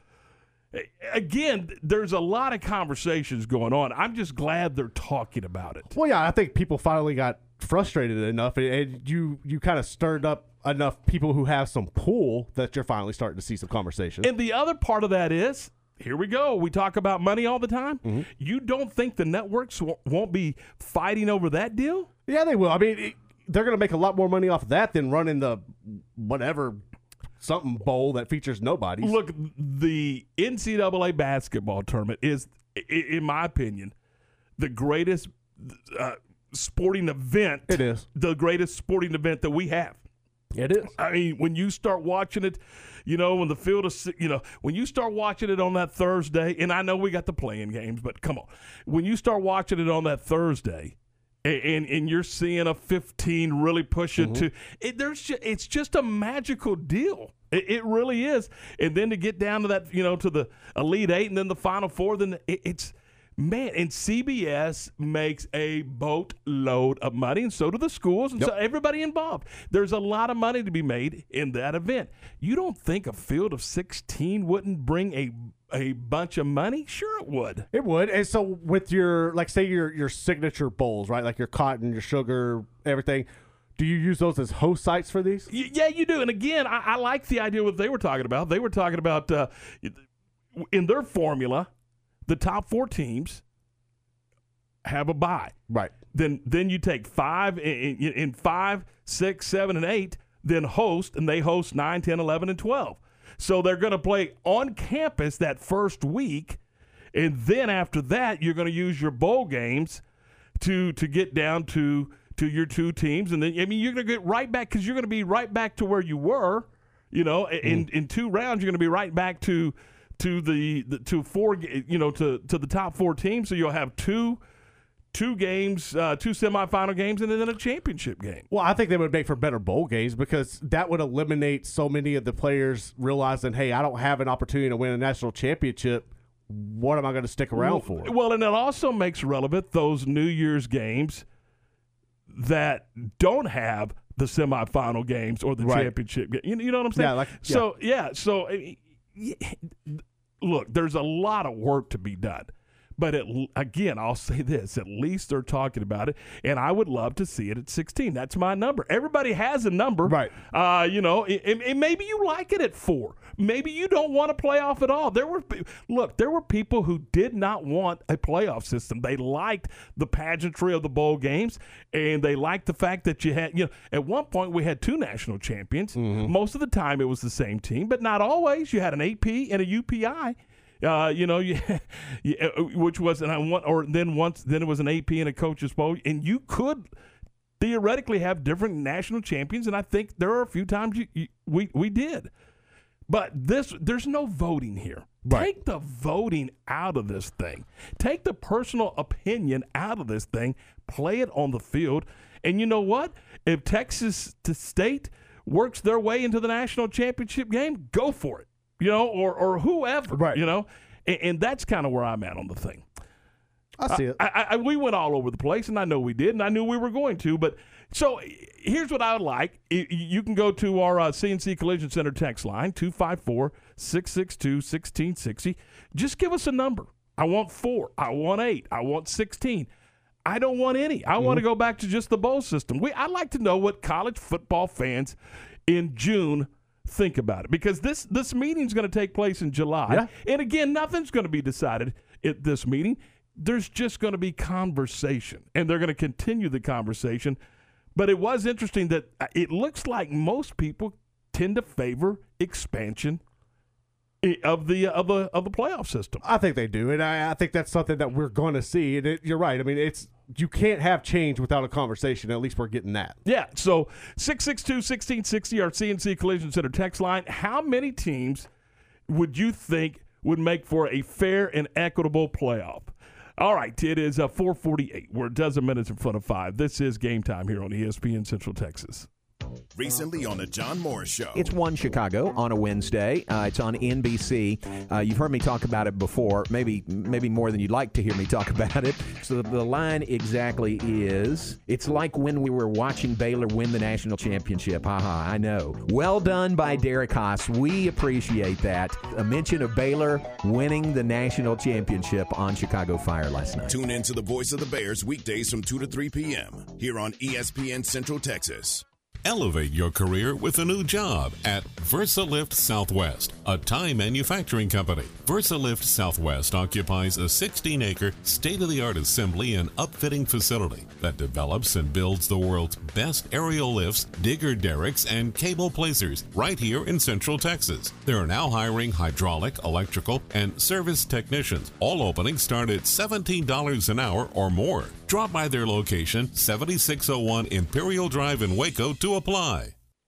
again, there's a lot of conversations going on. I'm just glad they're talking about it. Well, yeah, I think people finally got frustrated enough, and, and you you kind of stirred up enough people who have some pull that you're finally starting to see some conversation. And the other part of that is, here we go. We talk about money all the time. Mm-hmm. You don't think the networks w- won't be fighting over that deal? yeah, they will. I mean, it, they're going to make a lot more money off of that than running the whatever something bowl that features nobody. Look, the NCAA basketball tournament is, in my opinion, the greatest uh, sporting event. It is. the greatest sporting event that we have. It is. I mean, when you start watching it, you know, when the field is, you know, when you start watching it on that Thursday, and I know we got the playing games, but come on, when you start watching it on that Thursday, a- and and you're seeing a 15 really push it mm-hmm. to it, there's just, it's just a magical deal. It, it really is. And then to get down to that, you know, to the elite eight and then the final four, then it, it's man. And CBS makes a boatload of money, and so do the schools, and so everybody involved. There's a lot of money to be made in that event. You don't think a field of 16 wouldn't bring a a bunch of money? Sure, it would. It would. And so with your like say your your signature bowls, right? Like your cotton, your sugar, everything. Do you use those as host sites for these? Y- Yeah, you do. And again, I, I like the idea what they were talking about. They were talking about uh, in their formula, the top four teams have a bye. Right. Then then you take five in, in, in five, six, seven, and eight, then host, and they host 9, 10, 11, and 12. So they're going to play on campus that first week. and then after that, you're going to use your bowl games to to get down to to your two teams, and then I mean you're going to get right back because you're going to be right back to where you were. You know, in mm. in two rounds, you're going to be right back to to the, the to four. You know, to to the top four teams. So you'll have two two games, uh, two semifinal games, and then a championship game. Well, I think they would make for better bowl games because that would eliminate so many of the players realizing, hey, I don't have an opportunity to win a national championship. What am I going to stick around for? Well, and it also makes relevant those New Year's games that don't have the semifinal games or the Right. championship game. You, you know what I'm saying? Yeah, like- so yeah. So I mean, look, there's a lot of work to be done. But it, again, I'll say this: at least they're talking about it, and I would love to see it at 16. That's my number. Everybody has a number, right? Uh, you know, and, and maybe you like it at four. Maybe you don't want a playoff at all. There were look, there were people who did not want a playoff system. They liked the pageantry of the bowl games, and they liked the fact that you had, you know, at one point we had two national champions. Most of the time it was the same team, but not always. You had an AP and a UPI. Uh, you know, you, you, uh, which was and I want, or then once then it was an AP and a coaches bowl, and you could theoretically have different national champions, and I think there are a few times you, you, we we did. But this, there's no voting here. Take the voting out of this thing. Take the personal opinion out of this thing. Play it on the field. And you know what? If Texas State works their way into the national championship game, go for it. You know, or or whoever. Right. You know, and, and that's kind of where I'm at on the thing. I see it. I, I, we went all over the place, and I know we did, and I knew we were going to. But so here's what I would like. You can go to our uh, CNC Collision Center text line, 254 662 1660. Just give us a number. I want four. I want eight. I want 16. I don't want any. I want to Mm-hmm. go back to just the bowl system. We, I'd like to know what college football fans in June think about it because this this meeting's going to take place in July. Yeah. And again, nothing's going to be decided at this meeting. There's just going to be conversation, and they're going to continue the conversation. But it was interesting that uh, it looks like most people tend to favor expansion of the of the of the playoff system. I think they do, and I, I think that's something that we're going to see. And it, you're right. I mean, it's you can't have change without a conversation. At least we're getting that. Yeah. So 662 1660, our CNC Collision Center text line. How many teams would you think would make for a fair and equitable playoff? All right. It is uh, 448. We're a dozen minutes in front of five. This is game time here on ESPN Central Texas. Recently on the John Morris Show. It's one Chicago on a Wednesday. Uh, it's on NBC. Uh, you've heard me talk about it before, maybe maybe more than you'd like to hear me talk about it. So the, the line exactly is: It's like when we were watching Baylor win the national championship. Haha, I know. Well done by Derek Haas. We appreciate that. A mention of Baylor winning the national championship on Chicago Fire last night. Tune in to the Voice of the Bears weekdays from 2 to 3 p.m. here on ESPN Central Texas. Elevate your career with a new job at VersaLift Southwest, a Time Manufacturing company. VersaLift Southwest occupies a 16 acre, state of the art assembly and upfitting facility that develops and builds the world's best aerial lifts, digger derricks, and cable placers right here in Central Texas. They are now hiring hydraulic, electrical, and service technicians. All openings start at $17 an hour or more. Drop by their location, 7601 Imperial Drive in Waco, to apply.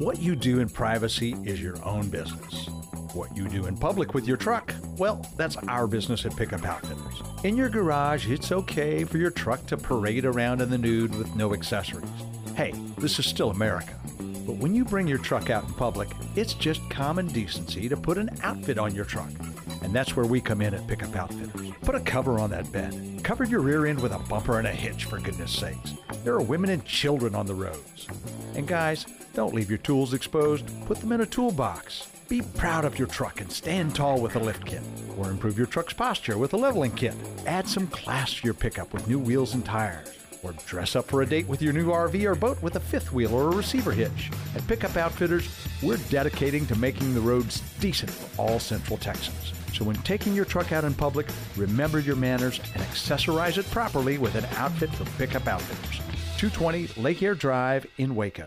What you do in privacy is your own business. What you do in public with your truck, well, that's our business at Pickup Outfitters. In your garage, it's okay for your truck to parade around in the nude with no accessories. Hey, this is still America. But when you bring your truck out in public, it's just common decency to put an outfit on your truck. And that's where we come in at Pickup Outfitters. Put a cover on that bed. Cover your rear end with a bumper and a hitch, for goodness sakes. There are women and children on the roads. And guys, don't leave your tools exposed. Put them in a toolbox. Be proud of your truck and stand tall with a lift kit. Or improve your truck's posture with a leveling kit. Add some class to your pickup with new wheels and tires. Or dress up for a date with your new RV or boat with a fifth wheel or a receiver hitch. At Pickup Outfitters, we're dedicating to making the roads decent for all Central Texans. So when taking your truck out in public, remember your manners and accessorize it properly with an outfit from Pickup Outfitters. 220 Lake Air Drive in Waco.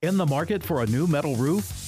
In the market for a new metal roof?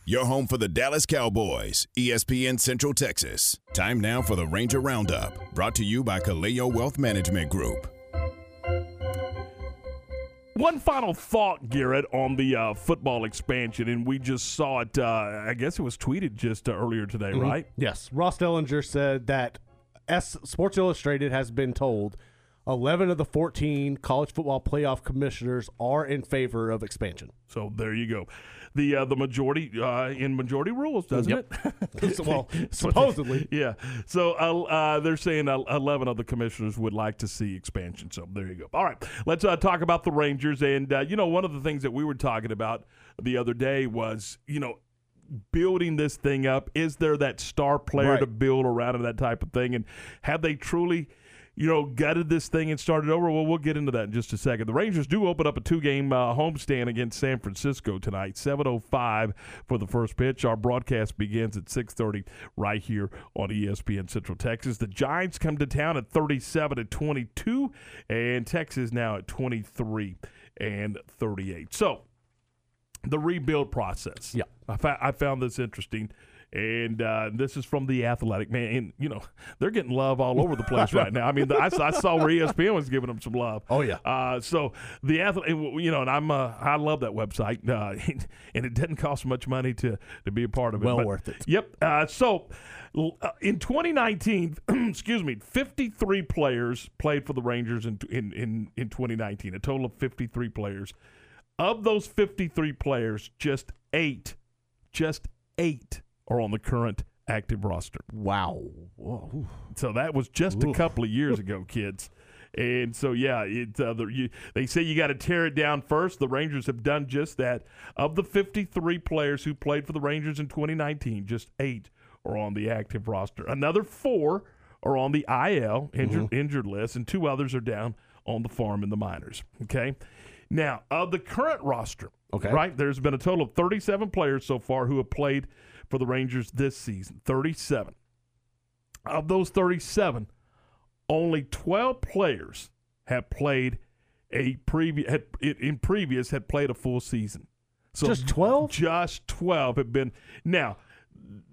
Your home for the Dallas Cowboys, ESPN Central Texas. Time now for the Ranger Roundup, brought to you by Kaleo Wealth Management Group. One final thought, Garrett, on the uh, football expansion, and we just saw it. Uh, I guess it was tweeted just uh, earlier today, Mhm. right? Yes. Ross Dellenger said that S Sports Illustrated has been told 11 of the 14 college football playoff commissioners are in favor of expansion. So there you go. The uh, the majority uh, in majority rules, doesn't Yep. it? Well, supposedly. yeah. So uh, uh, they're saying uh, 11 of the commissioners would like to see expansion. So there you go. All right, let's uh, talk about the Rangers. And uh, you know, one of the things that we were talking about the other day was, you know, building this thing up. Is there that star player Right. to build around and that type of thing? And have they truly? You know, gutted this thing and started over. Well, we'll get into that in just a second. The Rangers do open up a two-game uh, homestand against San Francisco tonight, 7:05 for the first pitch. Our broadcast begins at 6:30 right here on ESPN Central Texas. The Giants come to town at 37 to 22, and Texas now at 23 and 38. So the rebuild process. Yeah, I, fa- I found this interesting. And uh, this is from the Athletic man, and you know they're getting love all over the place right now. I mean, the, I, I saw where ESPN was giving them some love. Oh yeah. Uh, so the athlete, you know, and I'm uh, I love that website, uh, and it doesn't cost much money to to be a part of it. Well but- worth it. Yep. Uh, so uh, in 2019, excuse me, 53 players played for the Rangers in in in, in 2019. A total of 53 players. Of those 53 players, just eight, just eight are on the current active roster. Wow. So that was just a couple of years ago, kids. And so, yeah, it, uh, the, you, they say you got to tear it down first. The Rangers have done just that. Of the 53 players who played for the Rangers in 2019, just eight are on the active roster. Another four are on the IL, injured, injured list, and two others are down on the farm in the minors. Okay. Now, of the current roster, Okay. right, there's been a total of 37 players so far who have played for the Rangers this season. 37. Of those 37, only 12 players have played a previous in previous had played a full season. So Just 12? Just 12 have been. Now,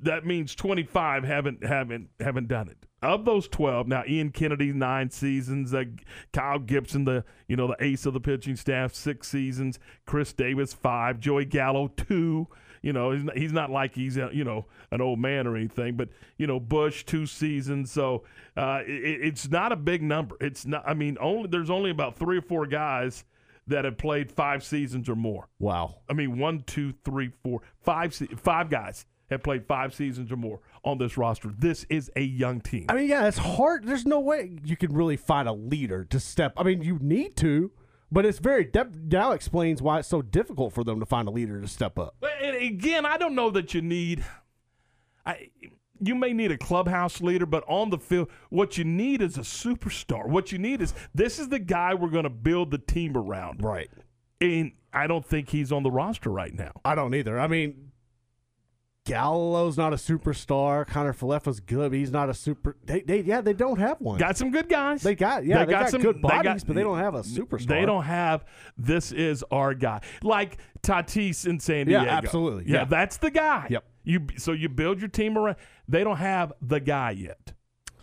that means 25 haven't haven't haven't done it. Of those 12, now Ian Kennedy nine seasons, uh, Kyle Gibson the you know the ace of the pitching staff six seasons, Khris Davis five, Joey Gallo two. You know he's not, he's not like he's a, you know an old man or anything, but you know Bush two seasons, so uh, it, it's not a big number. It's not. I mean, only there's only about three or four guys that have played five seasons or more. Wow. I mean, one, two, three, four, five, five guys have played five seasons or more on this roster. This is a young team. I mean, yeah, it's hard. There's no way you can really find a leader to step. I mean, you need to, but it's very. That now explains why it's so difficult for them to find a leader to step up. And again, I don't know that you need. I you may need a clubhouse leader, but on the field, what you need is a superstar. What you need is this is the guy we're going to build the team around. Right. And I don't think he's on the roster right now. I don't either. I mean, Gallo's not a superstar. Kiner-Falefa's good, but he's not a super. They, they, yeah, they don't have one. Got some good guys. They got, yeah, they, got, some good they bodies, got- but they don't have a superstar. They don't have this is our guy. Like Tatis in San Diego. Yeah, absolutely. Yeah, Yeah. that's the guy. Yep. You so you build your team around. They don't have the guy yet.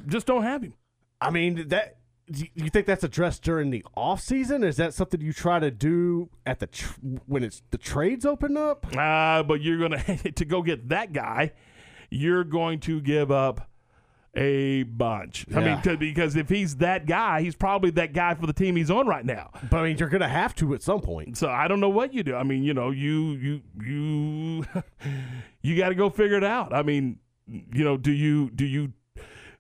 Just don't have him. I mean, that. Do you think that's addressed during the off season? Is that something you try to do at the tr- when it's the trades open up? Uh, but you're gonna to go get that guy. You're going to give up a bunch. I mean, to, because if he's that guy, he's probably that guy for the team he's on right now. But I mean, you're gonna have to at some point. So I don't know what you do. I mean, you know, you you you you got to go figure it out. I mean, you know, do you do you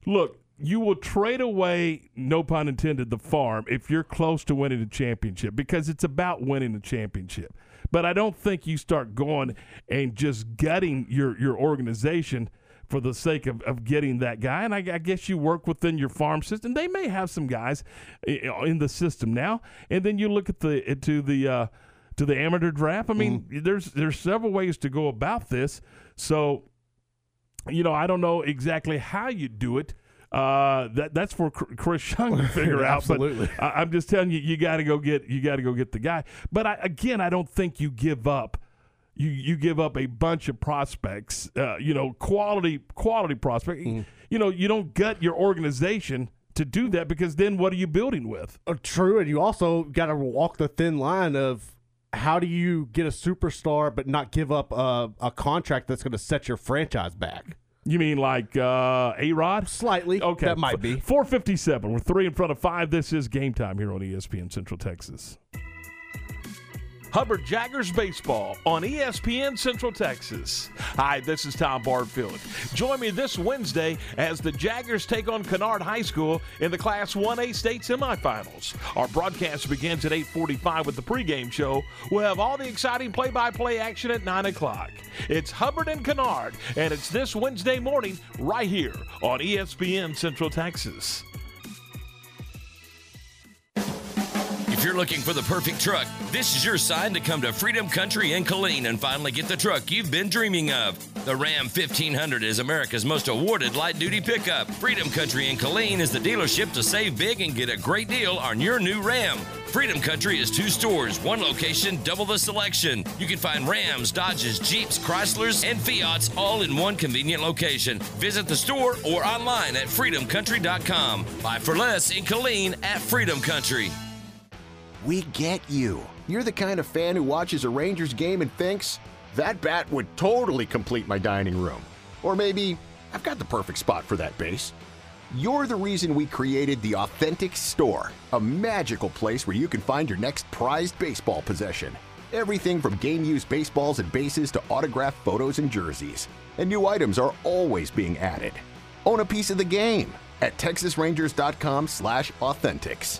look? You will trade away, no pun intended, the farm if you're close to winning the championship because it's about winning the championship. But I don't think you start going and just gutting your your organization for the sake of, of getting that guy. And I, I guess you work within your farm system. They may have some guys eh, eh, in the system now, and then you look at the eh, to the uh, to the amateur draft. I mean, mm-hmm. there's there's several ways to go about this. So, you know, I don't know exactly how you do it. Uh, that that's for Chris Young to figure out. Absolutely. But I, I'm just telling you, you got to go get you got to go get the guy. But I, again, I don't think you give up. You you give up a bunch of prospects. Uh, you know, quality quality prospect. You know, you don't gut your organization to do that because then what are you building with? Uh, true, and you also got to walk the thin line of how do you get a superstar but not give up a, a contract that's going to set your franchise back. You mean like uh, A Rod? Slightly. Okay, that might be. 457. We're three in front of five. This is game time here on ESPN Central Texas. Hubbard Jaggers Baseball on ESPN Central Texas. Hi, this is Tom Barfield. Join me this Wednesday as the Jaggers take on Kennard High School in the Class 1A state semifinals. Our broadcast begins at 8:45 with the pregame show. We'll have all the exciting play-by-play action at 9 o'clock. It's Hubbard and Kennard, and it's this Wednesday morning right here on ESPN Central Texas. You're looking for the perfect truck, this is your sign to come to Freedom Country in Killeen and finally get the truck you've been dreaming of. The Ram 1500 is America's most awarded light duty pickup. Freedom Country in Killeen is the dealership to save big and get a great deal on your new Ram. Freedom Country is two stores, one location, double the selection. You can find Rams, Dodges, Jeeps, Chryslers, and Fiats all in one convenient location. Visit the store or online at freedomcountry.com. Buy for less in Killeen at Freedom Country. We get you. You're the kind of fan who watches a Rangers game and thinks, that bat would totally complete my dining room. Or maybe, I've got the perfect spot for that base. You're the reason we created the Authentic Store, a magical place where you can find your next prized baseball possession. Everything from game used baseballs and bases to autographed photos and jerseys. And new items are always being added. Own a piece of the game at texasrangers.com slash authentics.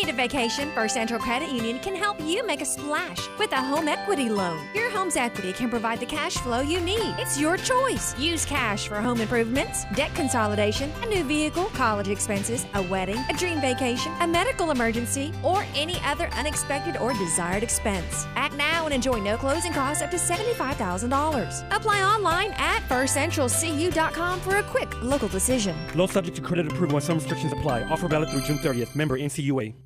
Need a vacation? First Central Credit Union can help you make a splash with a home equity loan. Your home's equity can provide the cash flow you need. It's your choice. Use cash for home improvements, debt consolidation, a new vehicle, college expenses, a wedding, a dream vacation, a medical emergency, or any other unexpected or desired expense. Act now and enjoy no closing costs up to $75,000. Apply online at firstcentralcu.com for a quick local decision. Loan subject to credit approval and some restrictions apply. Offer valid through June 30th. Member NCUA.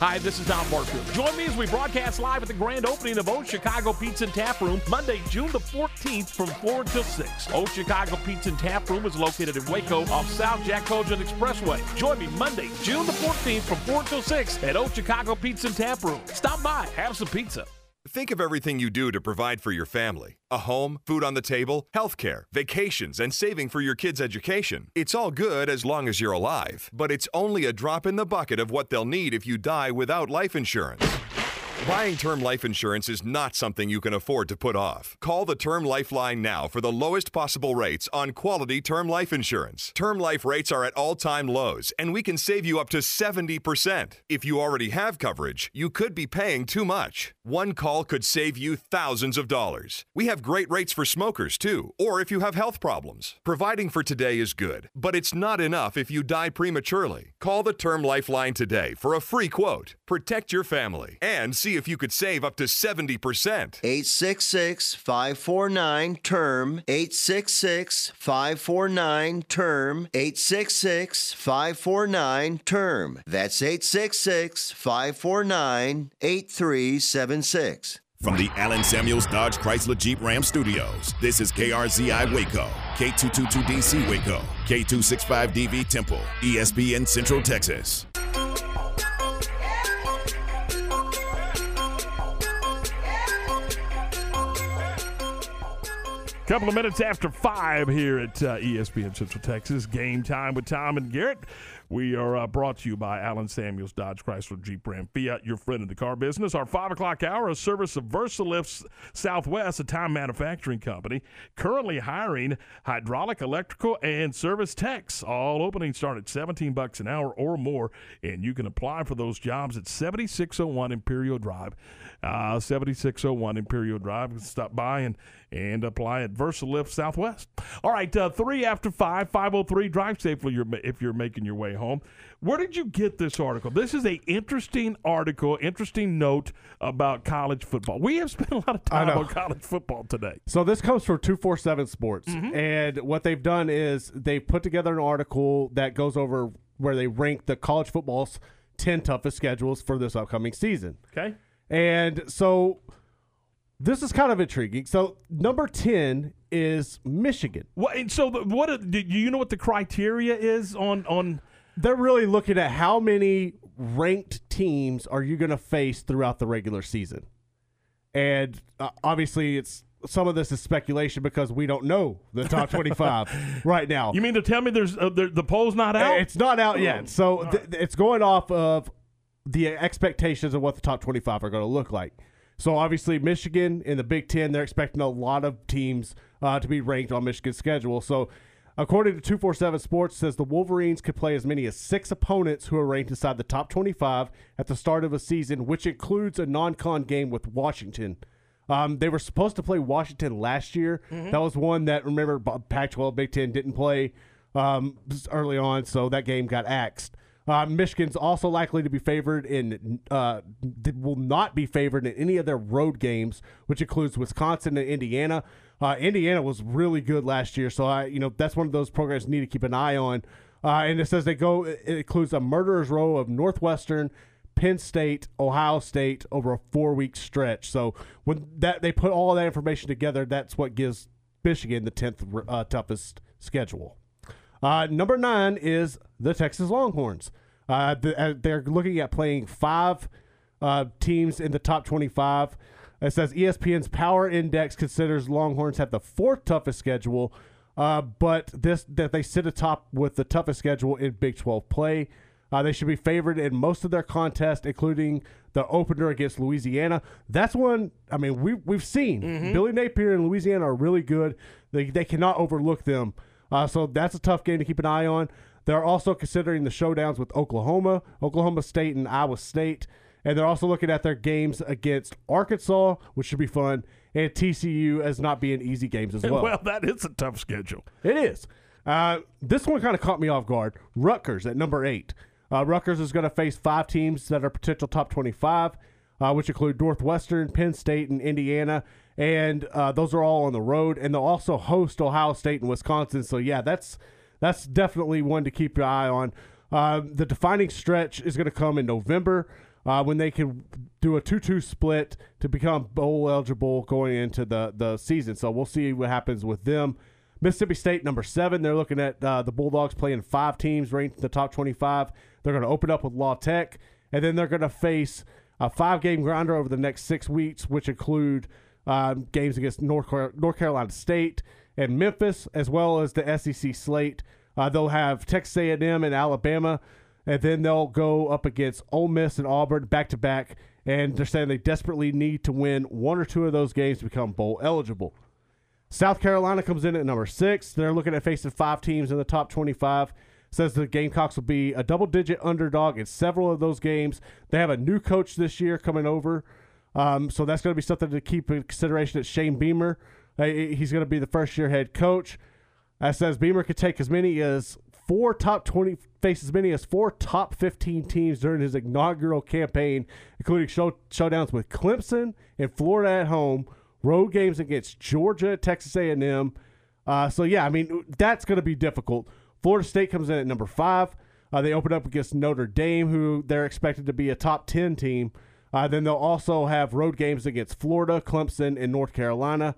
Hi, this is Don Barfield. Join me as we broadcast live at the grand opening of Old Chicago Pizza and Tap Room Monday, June the 14th from 4 until 6. Old Chicago Pizza and Tap Room is located in Waco off South Jack Kultgen Expressway. Join me Monday, June the 14th from 4 until 6 at Old Chicago Pizza and Tap Room. Stop by, have some pizza. Think of everything you do to provide for your family a home, food on the table, healthcare, vacations, and saving for your kids' education. It's all good as long as you're alive, but it's only a drop in the bucket of what they'll need if you die without life insurance. Buying term life insurance is not something you can afford to put off. Call the Term Lifeline now for the lowest possible rates on quality term life insurance. Term life rates are at all time lows, and we can save you up to 70%. If you already have coverage, you could be paying too much. One call could save you thousands of dollars. We have great rates for smokers, too, or if you have health problems. Providing for today is good, but it's not enough if you die prematurely. Call the Term Lifeline today for a free quote. Protect your family and see if you could save up to 70%. 866 549 term 866 549 term 866 549 term that's 866 549 8376 From the Allen Samuels Dodge Chrysler Jeep Ram Studios, this is KRZI Waco, K222DC Waco, K265DV Temple, ESPN Central Texas. Couple of minutes after five here at uh, ESPN Central Texas. Game time with Tom and Garrett. We are uh, brought to you by Allen Samuels Dodge Chrysler Jeep Ram Fiat, your friend in the car business. Our five o'clock hour, a service of Versalifts Southwest, a time manufacturing company, currently hiring hydraulic, electrical, and service techs. All openings start at 17 bucks an hour or more, and you can apply for those jobs at 7601 Imperial Drive. Uh, 7601 Imperial Drive. Stop by and, and apply at Versalift Southwest. All right, uh, three after five, 503. Drive safely if you're making your way home. Where did you get this article? This is a interesting article, interesting note about college football. We have spent a lot of time on college football today. So this comes from 247 Sports. And what they've done is they've put together an article that goes over where they rank the college football's 10 toughest schedules for this upcoming season. Okay. And so this is kind of intriguing. So number 10 is Michigan. What, and so the, what do you know what the criteria is on on They're really looking at how many ranked teams are you going to face throughout the regular season. And uh, obviously it's some of this is speculation because we don't know the top 25 right now. You mean to tell me there's uh, the, the poll's not out? It's not out yet. So th- it's going off of the expectations of what the top 25 are going to look like. So obviously, Michigan in the Big Ten, they're expecting a lot of teams uh, to be ranked on Michigan's schedule. So According to 247 Sports, says the Wolverines could play as many as six opponents who are ranked inside the top 25 at the start of a season, which includes a non-con game with Washington. Um, they were supposed to play Washington last year. Mhm. That was one that remember B- Pac-12, Big Ten didn't play um, early on, so that game got axed. Uh, Michigan's also likely to be favored in, uh, will not be favored in any of their road games, which includes Wisconsin and Indiana. Uh, Indiana was really good last year, so I, you know, that's one of those programs you need to keep an eye on. Uh, and it says they go, it includes a murderer's row of Northwestern, Penn State, Ohio State over a four week stretch. So when that they put all that information together, that's what gives Michigan the tenth uh, toughest schedule. Uh, number nine is the Texas Longhorns. Uh, uh, they're looking at playing five uh, teams in the top 25. It says ESPN's Power Index considers Longhorns have the fourth toughest schedule, uh, but this that they sit atop with the toughest schedule in Big 12 play. Uh, they should be favored in most of their contests, including the opener against Louisiana. That's one. I mean, we we've seen Billy Napier and Louisiana are really good. They they cannot overlook them. Uh, so that's a tough game to keep an eye on. They're also considering the showdowns with Oklahoma, Oklahoma State, and Iowa State. And they're also looking at their games against Arkansas, which should be fun, and TCU as not being easy games as well. well, that is a tough schedule. It is. Uh, this one kind of caught me off guard. Rutgers at number eight. Uh, Rutgers is going to face five teams that are potential top 25, uh, which include Northwestern, Penn State, and Indiana. And uh, those are all on the road. And they'll also host Ohio State and Wisconsin. So, yeah, that's that's definitely one to keep your eye on. Uh, the defining stretch is going to come in November uh, when they can do a 2 2 split to become bowl eligible going into the, the season. So we'll see what happens with them. Mississippi State, number seven. They're looking at uh, the Bulldogs playing five teams ranked in the top 25. They're going to open up with La Tech, and then they're going to face a five game grinder over the next six weeks, which include um, games against North, North Carolina State and Memphis, as well as the SEC slate. Uh, they'll have Texas A&M and Alabama, and then they'll go up against Ole Miss and Auburn back to back. And they're saying they desperately need to win one or two of those games to become bowl eligible. South Carolina comes in at number six. They're looking at facing five teams in the top 25. Says the Gamecocks will be a double digit underdog in several of those games. They have a new coach this year coming over. Um, so that's going to be something to keep in consideration. It's Shane Beamer. He's going to be the first year head coach. That says Beamer could take as many as four top 20, face as many as four top 15 teams during his inaugural campaign, including show, showdowns with Clemson and Florida at home, road games against Georgia, Texas A&M. Uh, so yeah, I mean that's going to be difficult. Florida State comes in at number five. Uh, they open up against Notre Dame, who they're expected to be a top ten team. Uh, then they'll also have road games against Florida, Clemson, and North Carolina.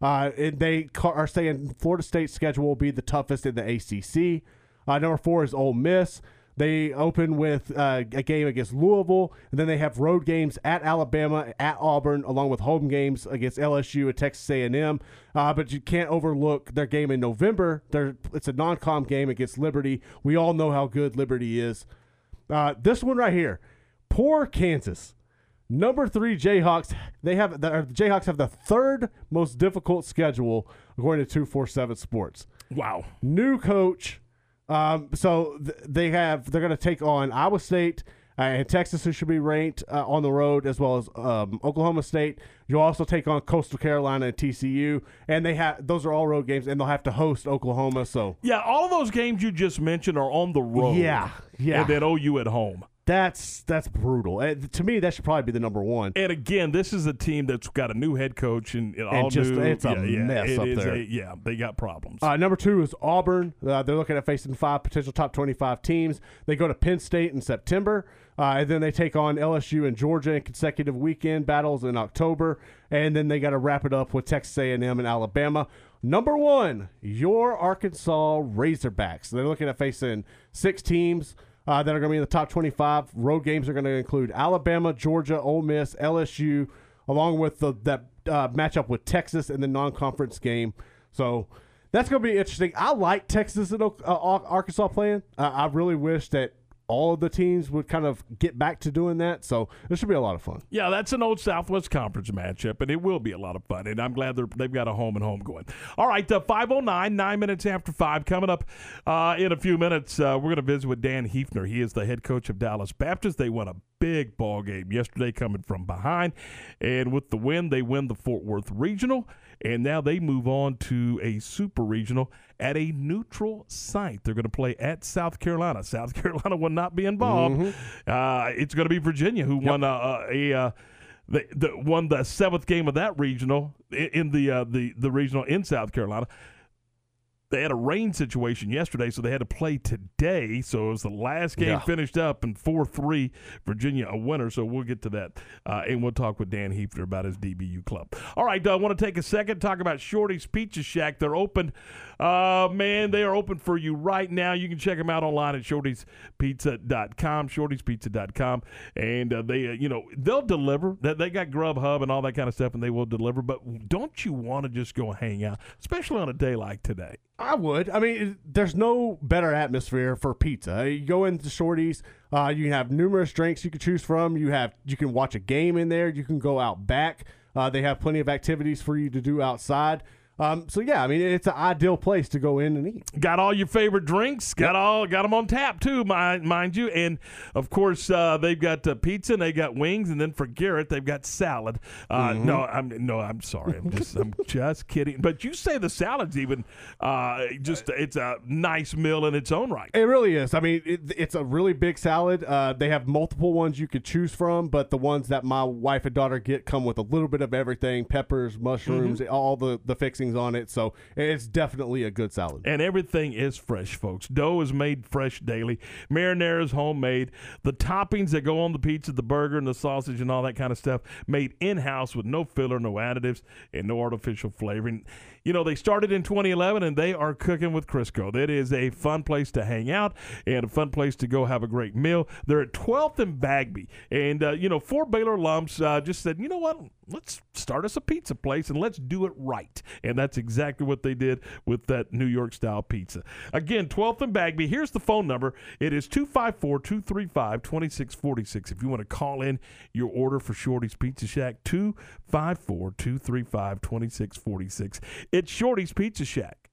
Uh, and they are saying Florida State's schedule will be the toughest in the ACC. Uh, number four is Ole Miss. They open with uh, a game against Louisville, and then they have road games at Alabama, at Auburn, along with home games against LSU and Texas A&M. Uh, but you can't overlook their game in November. They're, it's a non-con game against Liberty. We all know how good Liberty is. Uh, this one right here, poor Kansas. Number three Jayhawks. They have the, Jayhawks have the third most difficult schedule according to two four seven Sports. Wow. New coach. Um, so th- they have they're going to take on Iowa State uh, and Texas, who should be ranked uh, on the road, as well as um, Oklahoma State. You'll also take on Coastal Carolina and TCU, and they have those are all road games, and they'll have to host Oklahoma. So Yeah, all of those games you just mentioned are on the road. Yeah, yeah. And then OU at home. That's that's brutal. Uh, to me, that should probably be the number one. And again, this is a team that's got a new head coach and, and And all just- new. it's a yeah, yeah, mess it up is there. a- yeah, they got problems. Uh, number two is Auburn. Uh, they're looking at facing five potential top 25 teams. They go to Penn State in September, uh, and then they take on LSU and Georgia in consecutive weekend battles in October, and then they got to wrap it up with Texas A&M and Alabama. Number one, your Arkansas Razorbacks. They're looking at facing six teams. Uh, that are going to be in the top 25. Road games are going to include Alabama, Georgia, Ole Miss, LSU, along with the, that uh, matchup with Texas in the non-conference game. So that's going to be interesting. I like Texas and uh, Arkansas playing. I really wish that all of the teams would kind of get back to doing that. So this should be a lot of fun. Yeah, that's an old Southwest Conference matchup, and it will be a lot of fun. And I'm glad they've got a home and home going. All right, uh, 509, nine minutes after five. Coming up uh, in a few minutes, uh, we're going to visit with Dan Heefner. He is the head coach of Dallas Baptist. They won a big ball game yesterday coming from behind. And with the win, they win the Fort Worth Regional. And now they move on to a super regional at a neutral site. They're going to play at South Carolina. South Carolina will not be involved. Mm-hmm. Uh, it's going to be Virginia who won a, a, a the, the won the seventh game of that regional in, in the uh, the the regional in South Carolina. They had a rain situation yesterday, so they had to play today. So it was the last game Yeah. finished up, and four three Virginia a winner. So we'll get to that, uh, and we'll talk with Dan Heefner about his DBU club. All right, I want to take a second talk about Shorty's Pizza Shack. They're open, uh, man. They are open for you right now. You can check them out online at shortyspizza.com, shortyspizza.com, and uh, they, uh, you know, they'll deliver. They, they got Grubhub and all that kind of stuff, and they will deliver. But don't you want to just go hang out, especially on a day like today? I would. I mean, there's no better atmosphere for pizza. You go into Shorty's, uh, you have numerous drinks you can choose from. You have you can watch a game in there. You can go out back. Uh, they have plenty of activities for you to do outside. Um, so yeah, I mean, it's an ideal place to go in and eat. Got all your favorite drinks. Got all got them on tap too, mind, mind you. And of course, uh, they've got uh, pizza and they got wings. And then for Garrett, they've got salad. Uh, Mhm. No, I'm no, I'm sorry. I'm just I'm just kidding. But you say the salad's even uh, just it's a nice meal in its own right. It really is. I mean, it, it's a really big salad. Uh, they have multiple ones you could choose from, but the ones that my wife and daughter get come with a little bit of everything: peppers, mushrooms, Mm-hmm. all the the fixings on it. So it's definitely a good salad. And everything is fresh, folks. Dough is made fresh daily. Marinara is homemade. The toppings that go on the pizza, the burger, and the sausage, and all that kind of stuff, made in house with no filler, no additives, and no artificial flavoring. You know, they started in 2011 and they are cooking with Crisco. That is a fun place to hang out and a fun place to go have a great meal. They're at 12th and Bagby. And, uh, you know, four Baylor lumps uh, just said, you know what? Let's start us a pizza place and let's do it right. And that's exactly what they did with that New York style pizza. Again, 12th and Bagby. Here's the phone number it is 254 235 2646. If you want to call in your order for Shorty's Pizza Shack, 254 235 2646. It's Shorty's Pizza Shack.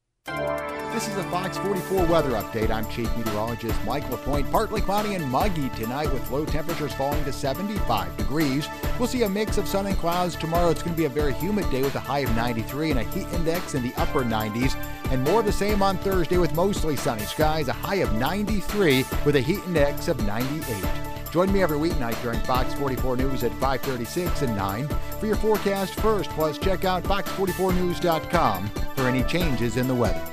This is a Fox 44 weather update. I'm Chief Meteorologist Mike LaPointe. Partly cloudy and muggy tonight with low temperatures falling to 75 degrees. We'll see a mix of sun and clouds tomorrow. It's going to be a very humid day with a high of 93 and a heat index in the upper 90s. And more of the same on Thursday with mostly sunny skies, a high of 93 with a heat index of 98. Join me every weeknight during Fox 44 News at 536 and 9 for your forecast first. Plus, check out fox44news.com for any changes in the weather.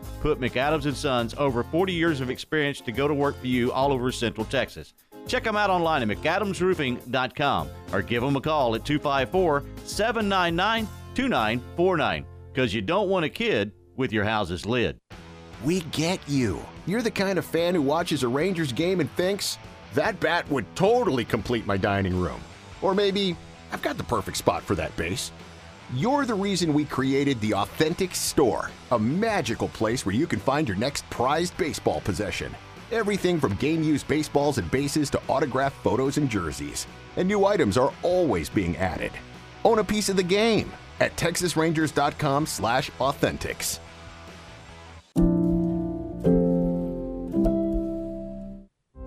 Put McAdams and Sons over 40 years of experience to go to work for you all over Central Texas. Check them out online at McAdamsRoofing.com or give them a call at 254 799 2949 because you don't want a kid with your house's lid. We get you. You're the kind of fan who watches a Rangers game and thinks, that bat would totally complete my dining room. Or maybe, I've got the perfect spot for that base. You're the reason we created the Authentic Store, a magical place where you can find your next prized baseball possession. Everything from game used baseballs and bases to autographed photos and jerseys. And new items are always being added. Own a piece of the game at texasrangers.com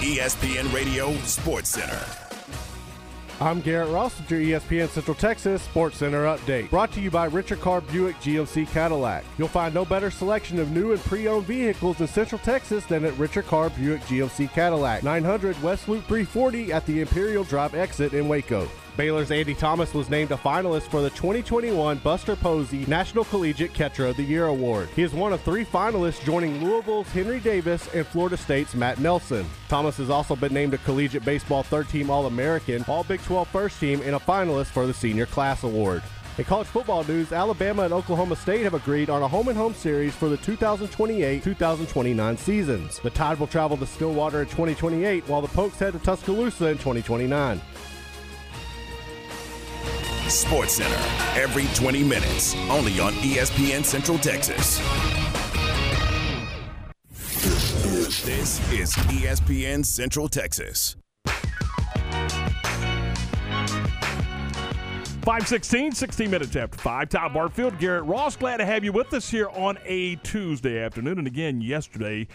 ESPN Radio Sports Center. I'm Garrett Ross with your ESPN Central Texas Sports Center update. Brought to you by Richard Carr Buick GMC Cadillac. You'll find no better selection of new and pre-owned vehicles in Central Texas than at Richard Carr Buick GMC Cadillac. 900 West Loop 340 at the Imperial Drive exit in Waco. Baylor's Andy Thomas was named a finalist for the 2021 Buster Posey National Collegiate Catcher of the Year Award. He is one of three finalists joining Louisville's Henry Davis and Florida State's Matt Nelson. Thomas has also been named a Collegiate Baseball Third Team All American, All Big 12 First Team, and a finalist for the Senior Class Award. In college football news, Alabama and Oklahoma State have agreed on a home and home series for the 2028-2029 seasons. The Tide will travel to Stillwater in 2028, while the Pokes head to Tuscaloosa in 2029. Sports Center every 20 minutes, only on ESPN Central Texas. This is ESPN Central Texas. 516, 16 minutes after 5. Tom Barfield, Garrett Ross, glad to have you with us here on a Tuesday afternoon. And again, yesterday,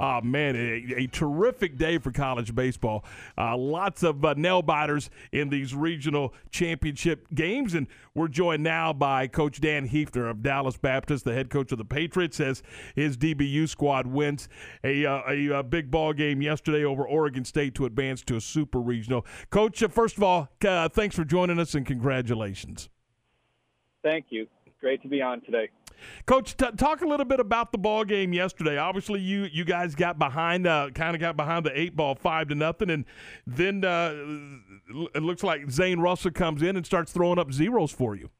uh, man, a, a, terrific day for college baseball. Uh, lots of uh, nail biters in these regional championship games. And we're joined now by Coach Dan Heefner of Dallas Baptist, the head coach of the Patriots, as his DBU squad wins a, uh, a, a, big ball game yesterday over Oregon State to advance to a super regional. Coach, uh, first of all, uh, thanks for joining us and congratulations. Thank you. Great to be on today. Coach, t- talk a little bit about the ball game yesterday. Obviously, you you guys got behind, uh, kind of got behind the eight ball, five to nothing, and then uh, it looks like Zane Russell comes in and starts throwing up zeros for you.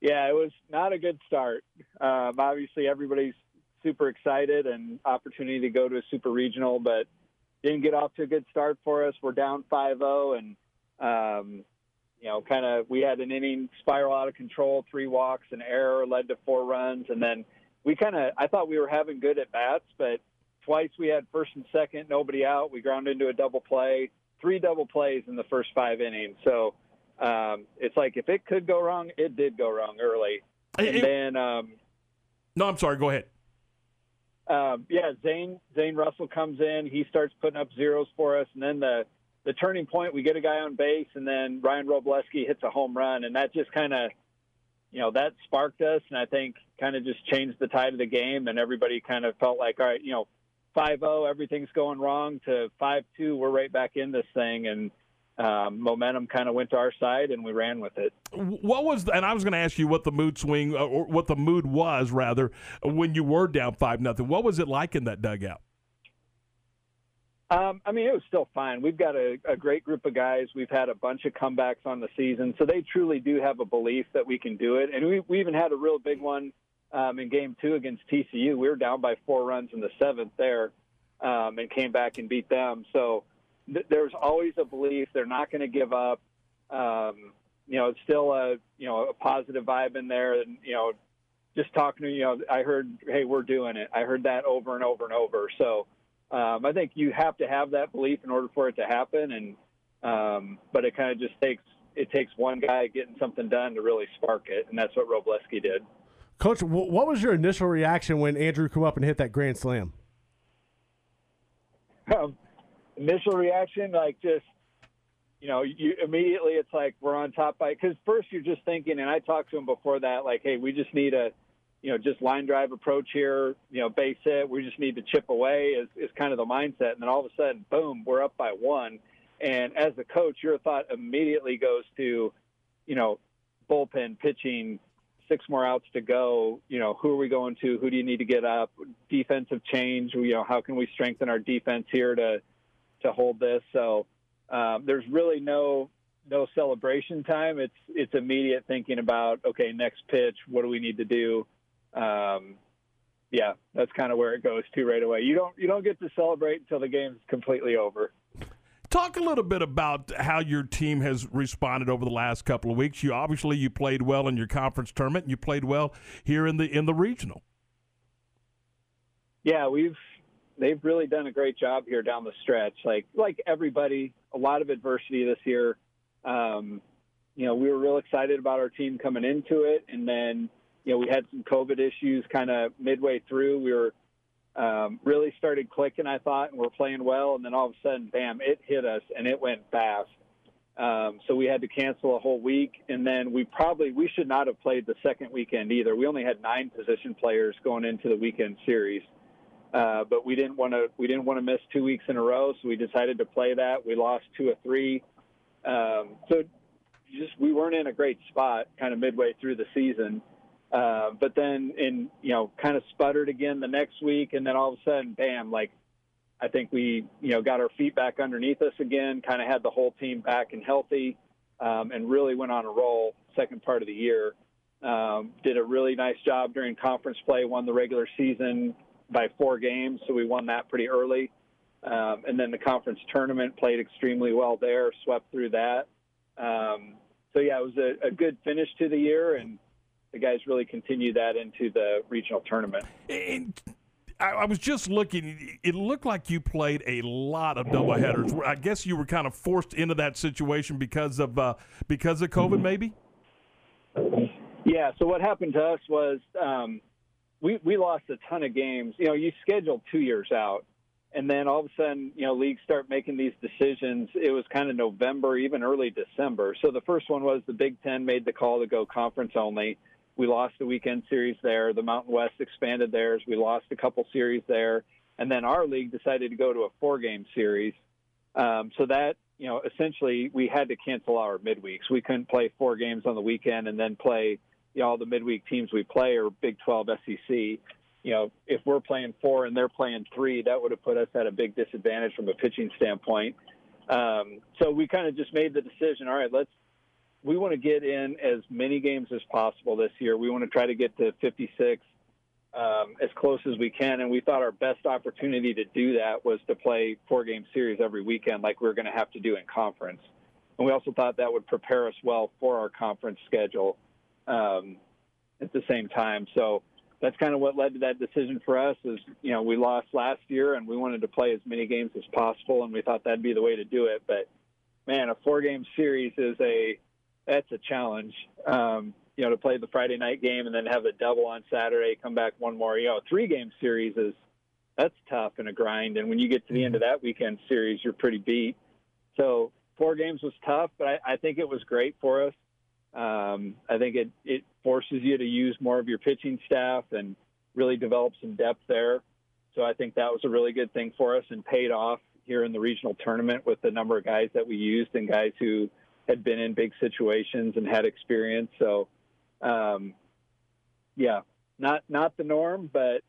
Yeah, it was not a good start. Um, obviously, everybody's super excited and opportunity to go to a super regional, but didn't get off to a good start for us. We're down 5-0, and um, you know, kind of we had an inning spiral out of control, three walks, an error led to four runs, and then we kind of I thought we were having good at bats, but twice we had first and second, nobody out. We ground into a double play, three double plays in the first five innings. So um, it's like if it could go wrong, it did go wrong early, and it, then um, no, I'm sorry, go ahead. Um, yeah, Zane Zane Russell comes in, he starts putting up zeros for us, and then the the turning point, we get a guy on base, and then Ryan Robleski hits a home run, and that just kind of, you know, that sparked us, and I think kind of just changed the tide of the game, and everybody kind of felt like, all right, you know, 5-0, everything's going wrong, to 5-2, we're right back in this thing, and um, momentum kind of went to our side, and we ran with it. What was, and I was going to ask you what the mood swing, or what the mood was rather, when you were down five nothing. What was it like in that dugout? Um, I mean, it was still fine. We've got a, a, great group of guys. We've had a bunch of comebacks on the season, so they truly do have a belief that we can do it. And we, we even had a real big one um, in Game Two against TCU. We were down by four runs in the seventh there, um, and came back and beat them. So th- there's always a belief they're not going to give up. Um, you know, it's still a you know a positive vibe in there, and you know, just talking to you know, I heard, hey, we're doing it. I heard that over and over and over. So um, I think you have to have that belief in order for it to happen. And um, but it kind of just takes it takes one guy getting something done to really spark it, and that's what Robleski did. Coach, what was your initial reaction when Andrew come up and hit that grand slam? Um, initial reaction, like just you know, you immediately it's like we're on top by because first you're just thinking, and I talked to him before that, like, hey, we just need a you know, just line drive approach here, you know, base hit. We just need to chip away is, is kind of the mindset. And then all of a sudden, boom, we're up by one. And as a coach, your thought immediately goes to, you know, bullpen pitching, six more outs to go. You know, who are we going to? Who do you need to get up? Defensive change. You know, how can we strengthen our defense here to to hold this? So um, there's really no no celebration time. It's it's immediate thinking about okay, next pitch. What do we need to do? Um, yeah, that's kind of where it goes to right away. You don't you don't get to celebrate until the game's completely over. Talk a little bit about how your team has responded over the last couple of weeks. You obviously you played well in your conference tournament, and you played well here in the in the regional. Yeah, we've they've really done a great job here down the stretch. Like like everybody, a lot of adversity this year. Um, you know, we were real excited about our team coming into it, and then you know we had some COVID issues kind of midway through. We were um, really started clicking, I thought, and we're playing well. And then all of a sudden, bam, it hit us and it went fast. Um, so we had to cancel a whole week, and then we probably we should not have played the second weekend either. We only had nine position players going into the weekend series, uh, but we didn't want to we didn't want to miss two weeks in a row, so we decided to play that. We lost two or three, um, so just we weren't in a great spot kind of midway through the season. Uh, but then in you know kind of sputtered again the next week, and then all of a sudden, bam! Like I think we you know got our feet back underneath us again, kind of had the whole team back and healthy, um, and really went on a roll second part of the year. Um, did a really nice job during conference play, won the regular season by four games, so we won that pretty early. Um, and then the conference tournament played extremely well there, swept through that. Um, so yeah, it was a, a good finish to the year, and the guys really continue that into the regional tournament. And I, I was just looking. It looked like you played a lot of doubleheaders. I guess you were kind of forced into that situation because of uh, because of COVID, maybe. Yeah. So what happened to us was um, we we lost a ton of games. You know, you scheduled two years out, and then all of a sudden, you know, leagues start making these decisions. It was kind of November, even early December. So the first one was the Big Ten made the call to go conference only. We lost the weekend series there. The Mountain West expanded theirs. We lost a couple series there, and then our league decided to go to a four-game series. Um, so that you know, essentially, we had to cancel our midweeks. We couldn't play four games on the weekend and then play you know, all the midweek teams we play or Big 12 SEC. You know, if we're playing four and they're playing three, that would have put us at a big disadvantage from a pitching standpoint. Um, so we kind of just made the decision. All right, let's we want to get in as many games as possible this year. We want to try to get to 56 um, as close as we can. And we thought our best opportunity to do that was to play four game series every weekend, like we are going to have to do in conference. And we also thought that would prepare us well for our conference schedule um, at the same time. So that's kind of what led to that decision for us. Is you know we lost last year and we wanted to play as many games as possible, and we thought that'd be the way to do it. But man, a four game series is a that's a challenge. Um, you know, to play the Friday night game and then have a double on Saturday, come back one more. You know, three game series is that's tough and a grind. And when you get to the end of that weekend series, you're pretty beat. So four games was tough, but I, I think it was great for us. Um, I think it, it forces you to use more of your pitching staff and really develop some depth there. So I think that was a really good thing for us and paid off here in the regional tournament with the number of guys that we used and guys who had been in big situations and had experience. So, um, yeah, not not the norm, but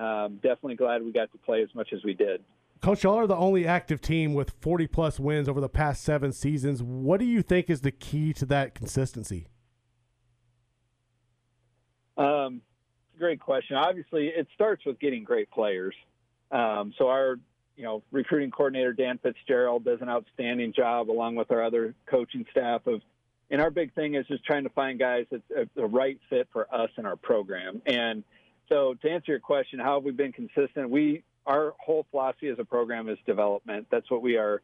um, definitely glad we got to play as much as we did. Coach, y'all are the only active team with 40 plus wins over the past seven seasons. What do you think is the key to that consistency? Um, great question. Obviously, it starts with getting great players. Um, so our, you know, recruiting coordinator Dan Fitzgerald does an outstanding job, along with our other coaching staff. Of, and our big thing is just trying to find guys that's the right fit for us and our program. And so, to answer your question, how have we been consistent? We our whole philosophy as a program is development. That's what we are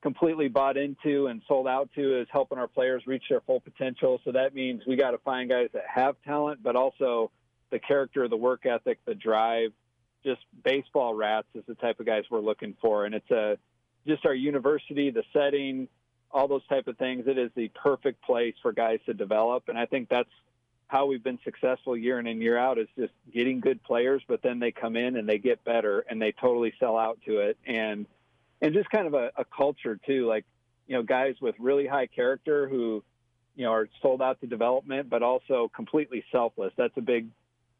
completely bought into and sold out to is helping our players reach their full potential. So that means we got to find guys that have talent, but also the character, the work ethic, the drive, just baseball rats is the type of guys we're looking for, and it's a just our university, the setting, all those type of things. It is the perfect place for guys to develop, and I think that's how we've been successful year in and year out is just getting good players, but then they come in and they get better and they totally sell out to it, and and just kind of a, a culture too, like you know guys with really high character who you know are sold out to development, but also completely selfless. That's a big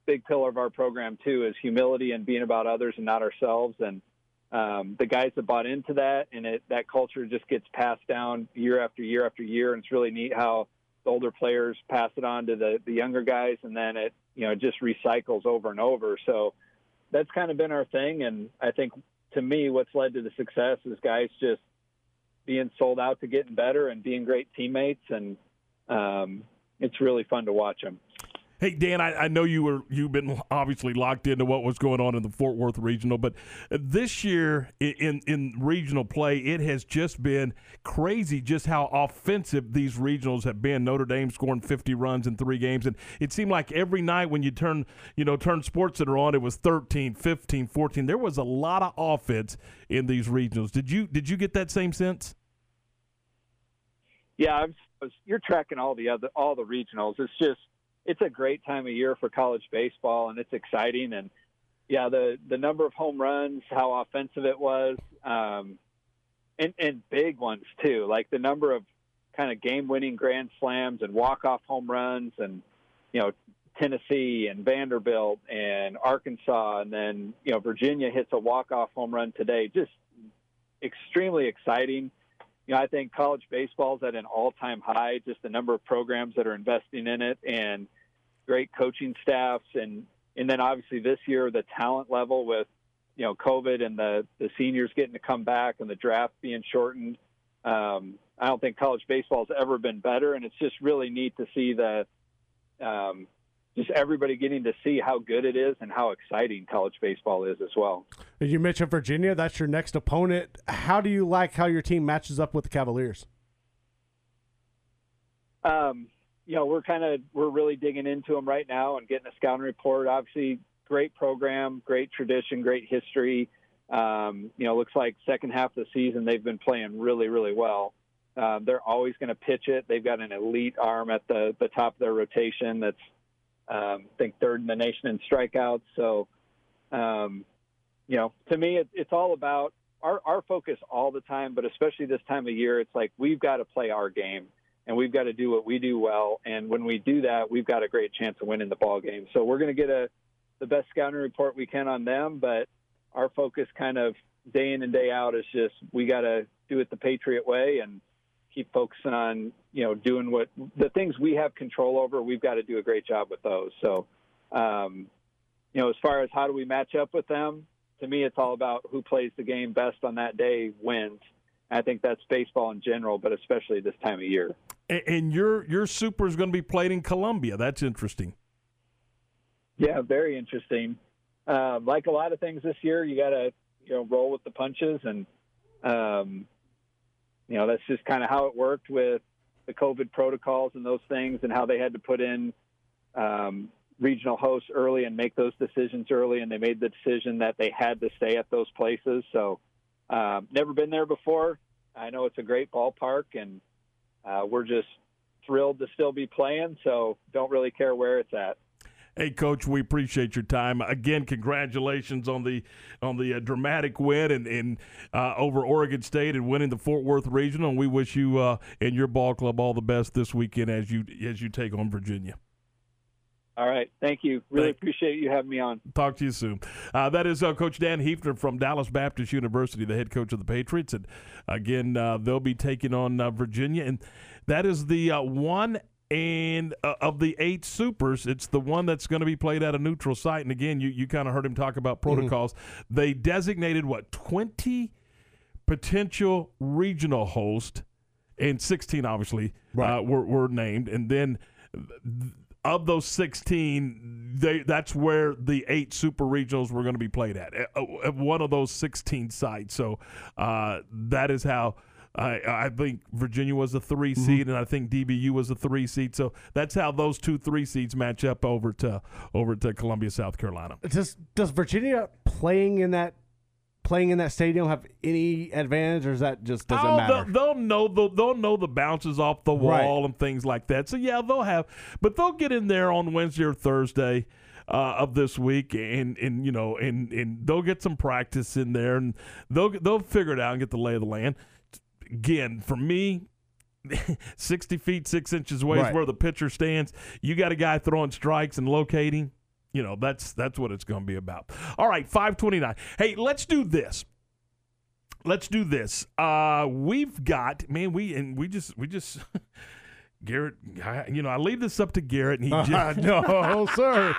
big pillar of our program too is humility and being about others and not ourselves. And um, the guys that bought into that and it, that culture just gets passed down year after year after year. And it's really neat how the older players pass it on to the, the younger guys. And then it you know just recycles over and over. So that's kind of been our thing. And i think to me what's led to the success is guys just being sold out to getting better and being great teammates. And um, it's really fun to watch them Hey Dan, I, I, know you were you've been obviously locked into what was going on in the Fort Worth regional, but this year in in regional play, it has just been crazy just how offensive these regionals have been. Notre Dame scoring 50 runs in three games, and it seemed like every night when you turn you know turn Sports Center on, it was 13, 15, 14. There was a lot of offense in these regionals. Did you did you get that same sense? Yeah, I was, you're tracking all the other all the regionals. It's just it's a great time of year for college baseball, and it's exciting. And yeah, the the number of home runs, how offensive it was, um, and and big ones too. Like the number of kind of game-winning grand slams and walk-off home runs, and you know Tennessee and Vanderbilt and Arkansas, and then you know Virginia hits a walk-off home run today. Just extremely exciting. You know, I think college baseball is at an all-time high. Just the number of programs that are investing in it, and great coaching staffs, and and then obviously this year the talent level with you know COVID and the the seniors getting to come back and the draft being shortened. Um, I don't think college baseball has ever been better, and it's just really neat to see the um, just everybody getting to see how good it is and how exciting college baseball is as well. You mentioned Virginia; that's your next opponent. How do you like how your team matches up with the Cavaliers? Um, you know, we're kind of we're really digging into them right now and getting a scouting report. Obviously, great program, great tradition, great history. Um, you know, looks like second half of the season they've been playing really, really well. Uh, they're always going to pitch it. They've got an elite arm at the the top of their rotation. That's um, I think third in the nation in strikeouts. So, um, you know, to me, it, it's all about our our focus all the time, but especially this time of year, it's like we've got to play our game and we've got to do what we do well. And when we do that, we've got a great chance of winning the ball game. So we're going to get a the best scouting report we can on them, but our focus kind of day in and day out is just we got to do it the Patriot way and keep focusing on you know doing what the things we have control over. We've got to do a great job with those. So, um, you know, as far as how do we match up with them, to me, it's all about who plays the game best on that day wins. I think that's baseball in general, but especially this time of year. And your your super is going to be played in Columbia. That's interesting. Yeah, very interesting. Um, like a lot of things this year, you got to you know roll with the punches, and um, you know that's just kind of how it worked with the COVID protocols and those things, and how they had to put in um, regional hosts early and make those decisions early, and they made the decision that they had to stay at those places. So, um, never been there before. I know it's a great ballpark, and uh, we're just thrilled to still be playing. So don't really care where it's at. Hey, coach, we appreciate your time. Again, congratulations on the on the uh, dramatic win and, and uh, over Oregon State and winning the Fort Worth Regional. And we wish you uh, and your ball club all the best this weekend as you as you take on Virginia. All right. Thank you. Really Thank, appreciate you having me on. Talk to you soon. Uh, that is uh, Coach Dan Heefner from Dallas Baptist University, the head coach of the Patriots. And again, uh, they'll be taking on uh, Virginia. And that is the uh, one and uh, of the eight supers, it's the one that's going to be played at a neutral site. And again, you, you kind of heard him talk about mm-hmm. protocols. Mm-hmm. They designated, what, 20 potential regional hosts, and 16 obviously right. were, were named. And then. Th- of those 16, they, that's where the eight super regionals were going to be played at, at one of those 16 sites. So uh, that is how I I think Virginia was a 3 Mm-hmm. seed, and I think DBU was a three seed. So that's how those two three seeds match up over to over to Columbia, South Carolina. Does does Virginia playing in that playing in that stadium have any advantage, or is that just doesn't Oh, matter? They'll, they'll know the, they'll know the bounces off the Right. wall and things like that. So yeah, they'll have, but they'll get in there on Wednesday or Thursday uh, of this week, and and you know, and and they'll get some practice in there, and they'll they'll figure it out and get the lay of the land. Again, for me. 60 feet 6 inches away Right. is where the pitcher stands you got a guy throwing strikes and locating you know that's that's what it's going to be about all right 529 hey let's do this let's do this. Uh, we've got man, we and we just we just Garrett. I, you know, I leave this up to Garrett, and he just no, sir.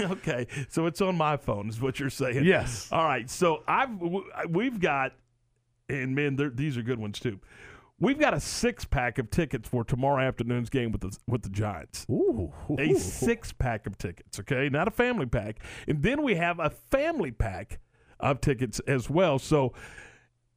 okay, so it's on my phone, is what you're saying? Yes. All right. So I've we've got, and man, these are good ones too. We've got a six pack of tickets for tomorrow afternoon's game with the with the Giants. Ooh, a six pack of tickets. Okay, not a family pack, and then we have a family pack of tickets as well. So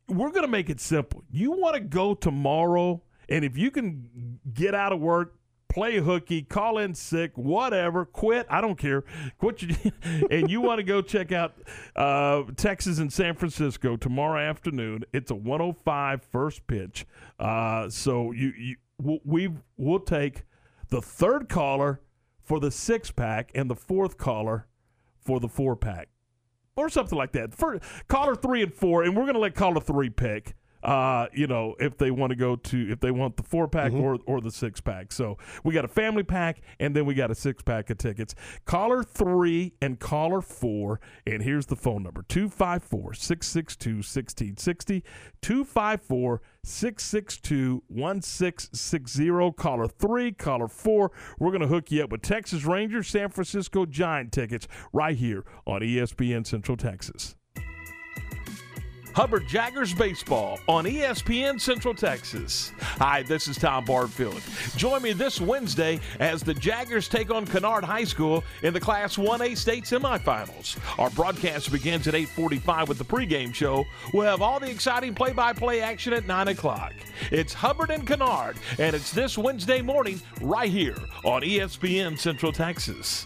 we're going to make it simple. You want to go tomorrow, and if you can get out of work, play hooky, call in sick, whatever, quit. I don't care. Quit. You, and you want to go check out uh, Texas and San Francisco tomorrow afternoon. It's a 105 first pitch. Uh, so you, you we will take the third caller for the six pack and the fourth caller for the four pack or something like that. For caller three and four, and we're going to let caller three pick. Uh, you know, if they want to go to if they want the four pack or or the six pack. So we got a family pack, and then we got a six pack of tickets. Caller three and caller four, and here's the phone number 254 662 1660. 254 662 1660. Caller three, caller four. We're going to hook you up with Texas Rangers, San Francisco Giant tickets right here on ESPN Central Texas. Hubbard Jaggers Baseball on ESPN Central Texas. Hi, this is Tom Barfield. Join me this Wednesday as the Jaggers take on Kennard High School in the Class 1A state semifinals. Our broadcast begins at 8:45 with the pregame show. We'll have all the exciting play-by-play action at 9 o'clock. It's Hubbard and Kennard, and it's this Wednesday morning right here on ESPN Central Texas.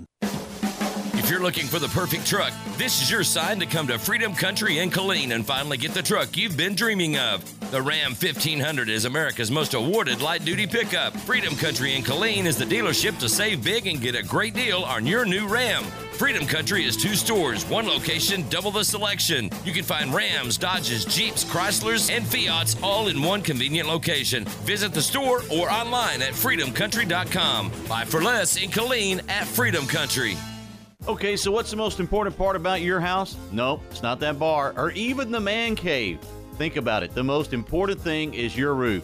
If you're looking for the perfect truck, this is your sign to come to Freedom Country in Killeen and finally get the truck you've been dreaming of. The Ram 1500 is America's most awarded light duty pickup. Freedom Country in Killeen is the dealership to save big and get a great deal on your new Ram. Freedom Country is two stores, one location, double the selection. You can find Rams, Dodges, Jeeps, Chryslers, and Fiats all in one convenient location. Visit the store or online at freedomcountry.com. Buy for less in Killeen at Freedom Country. Okay, so what's the most important part about your house? Nope, it's not that bar or even the man cave. Think about it. The most important thing is your roof.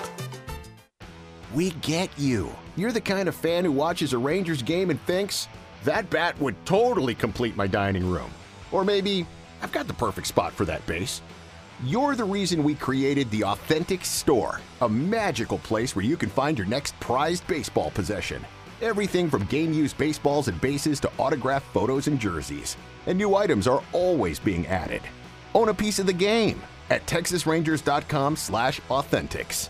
We get you. You're the kind of fan who watches a Rangers game and thinks, that bat would totally complete my dining room. Or maybe, I've got the perfect spot for that base. You're the reason we created the Authentic Store, a magical place where you can find your next prized baseball possession. Everything from game used baseballs and bases to autographed photos and jerseys. And new items are always being added. Own a piece of the game at texasrangers.com slash authentics.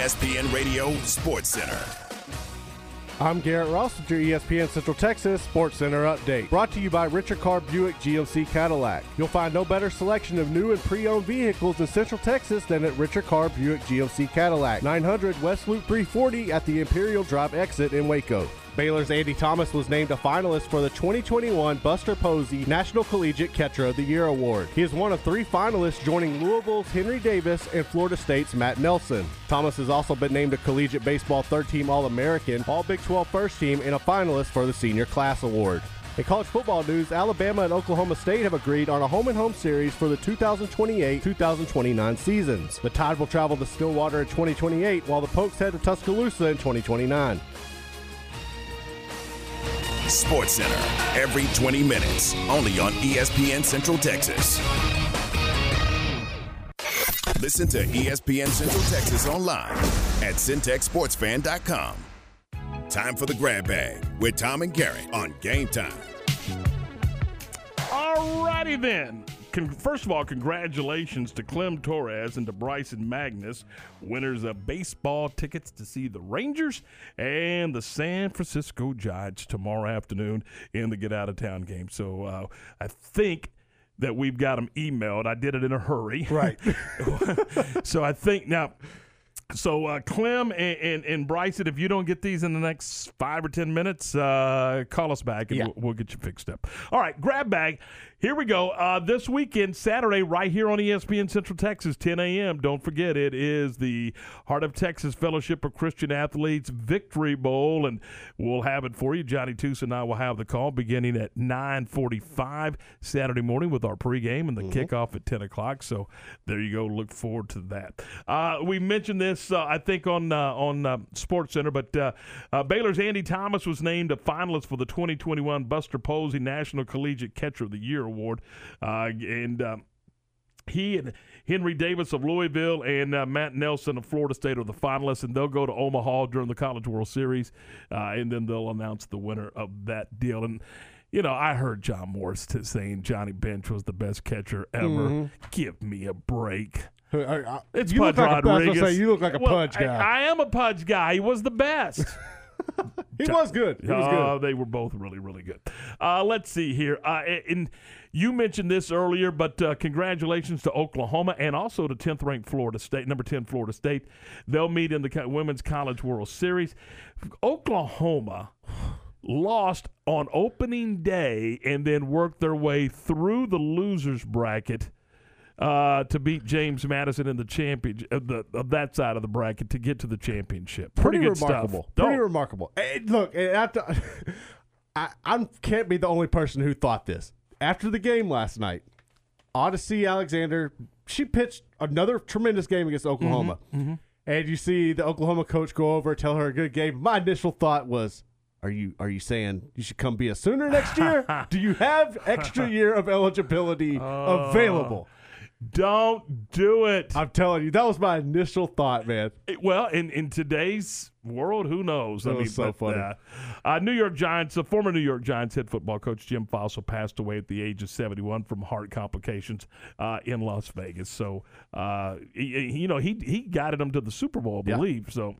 ESPN Radio Sports Center. I'm Garrett Ross with your ESPN Central Texas Sports Center update. Brought to you by Richard Carr Buick GMC Cadillac. You'll find no better selection of new and pre-owned vehicles in Central Texas than at Richard Carr Buick GMC Cadillac. 900 West Loop 340 at the Imperial Drive exit in Waco. Baylor's Andy Thomas was named a finalist for the 2021 Buster Posey National Collegiate Catcher of the Year Award. He is one of three finalists joining Louisville's Henry Davis and Florida State's Matt Nelson. Thomas has also been named a Collegiate Baseball Third Team All American, All Big 12 First Team, and a finalist for the Senior Class Award. In college football news, Alabama and Oklahoma State have agreed on a home and home series for the 2028 2029 seasons. The Tide will travel to Stillwater in 2028, while the Pokes head to Tuscaloosa in 2029. Sports Center every 20 minutes, only on ESPN Central Texas. Listen to ESPN Central Texas online at syntechsportsfan.com. Time for the grab bag with Tom and Garrett on Game Time. Alrighty then. Con- first of all, congratulations to Clem Torres and to Bryson Magnus, winners of baseball tickets to see the Rangers and the San Francisco Giants tomorrow afternoon in the Get Out of Town game. So uh, I think that we've got them emailed. I did it in a hurry. Right. so I think now. So uh, Clem and, and, and Bryson, if you don't get these in the next five or ten minutes, uh, call us back and Yeah. we'll, we'll get you fixed up. All right, grab bag. Here we go. Uh, this weekend, Saturday, right here on ESPN Central Texas, 10 a.m. Don't forget, it is the Heart of Texas Fellowship of Christian Athletes Victory Bowl, and we'll have it for you. Johnny Toos and I will have the call beginning at 9:45 Saturday morning with our pregame and the kickoff at 10 o'clock. So there you go. Look forward to that. Uh, we mentioned this, uh, I think, on uh, on uh, Sports Center, but uh, uh, Baylor's Andy Thomas was named a finalist for the 2021 Buster Posey National Collegiate Catcher of the Year award, uh, and. Um, he and Henry Davis of Louisville and uh, Matt Nelson of Florida State are the finalists, and they'll go to Omaha during the College World Series, uh, and then they'll announce the winner of that deal. And you know, I heard John Morris t- saying Johnny Bench was the best catcher ever. Mhm. Give me a break. It's It's you Pudge look like a, I was say, you look like a Well, Pudge I- guy. I, am a Pudge guy. He was the best. he was good. He was Uh, they were both really, really good. Uh, let's see here. Uh, and you mentioned this earlier, but uh, congratulations to Oklahoma and also to 10th ranked Florida State, number 10 Florida State. They'll meet in the Women's College World Series. Oklahoma lost on opening day and then worked their way through the losers bracket uh, to beat James Madison in the champion of the of that side of the bracket to get to the championship. Pretty, Pretty, good remarkable. stuff. Pretty Don't- remarkable. Eh, look, eh, after, I, I can't be the only person who thought this. After the game last night, Odicci Alexander, she pitched another tremendous game against Oklahoma. Mhm, mhm. And you see the Oklahoma coach go over, tell her a good game. My initial thought was, are you are you saying you should come be a Sooner next year? Do you have extra year of eligibility Oh. available? Don't do it. I'm telling you, that was my initial thought, man. It- well, in, in today's world, who knows? That was so funny. Uh, uh, New York Giants, the former New York Giants head football coach Jim Fassel passed away at the age of 71 from heart complications uh, in Las Vegas. So, uh, he, you know, he he guided them to the Super Bowl, I Yeah. believe. So,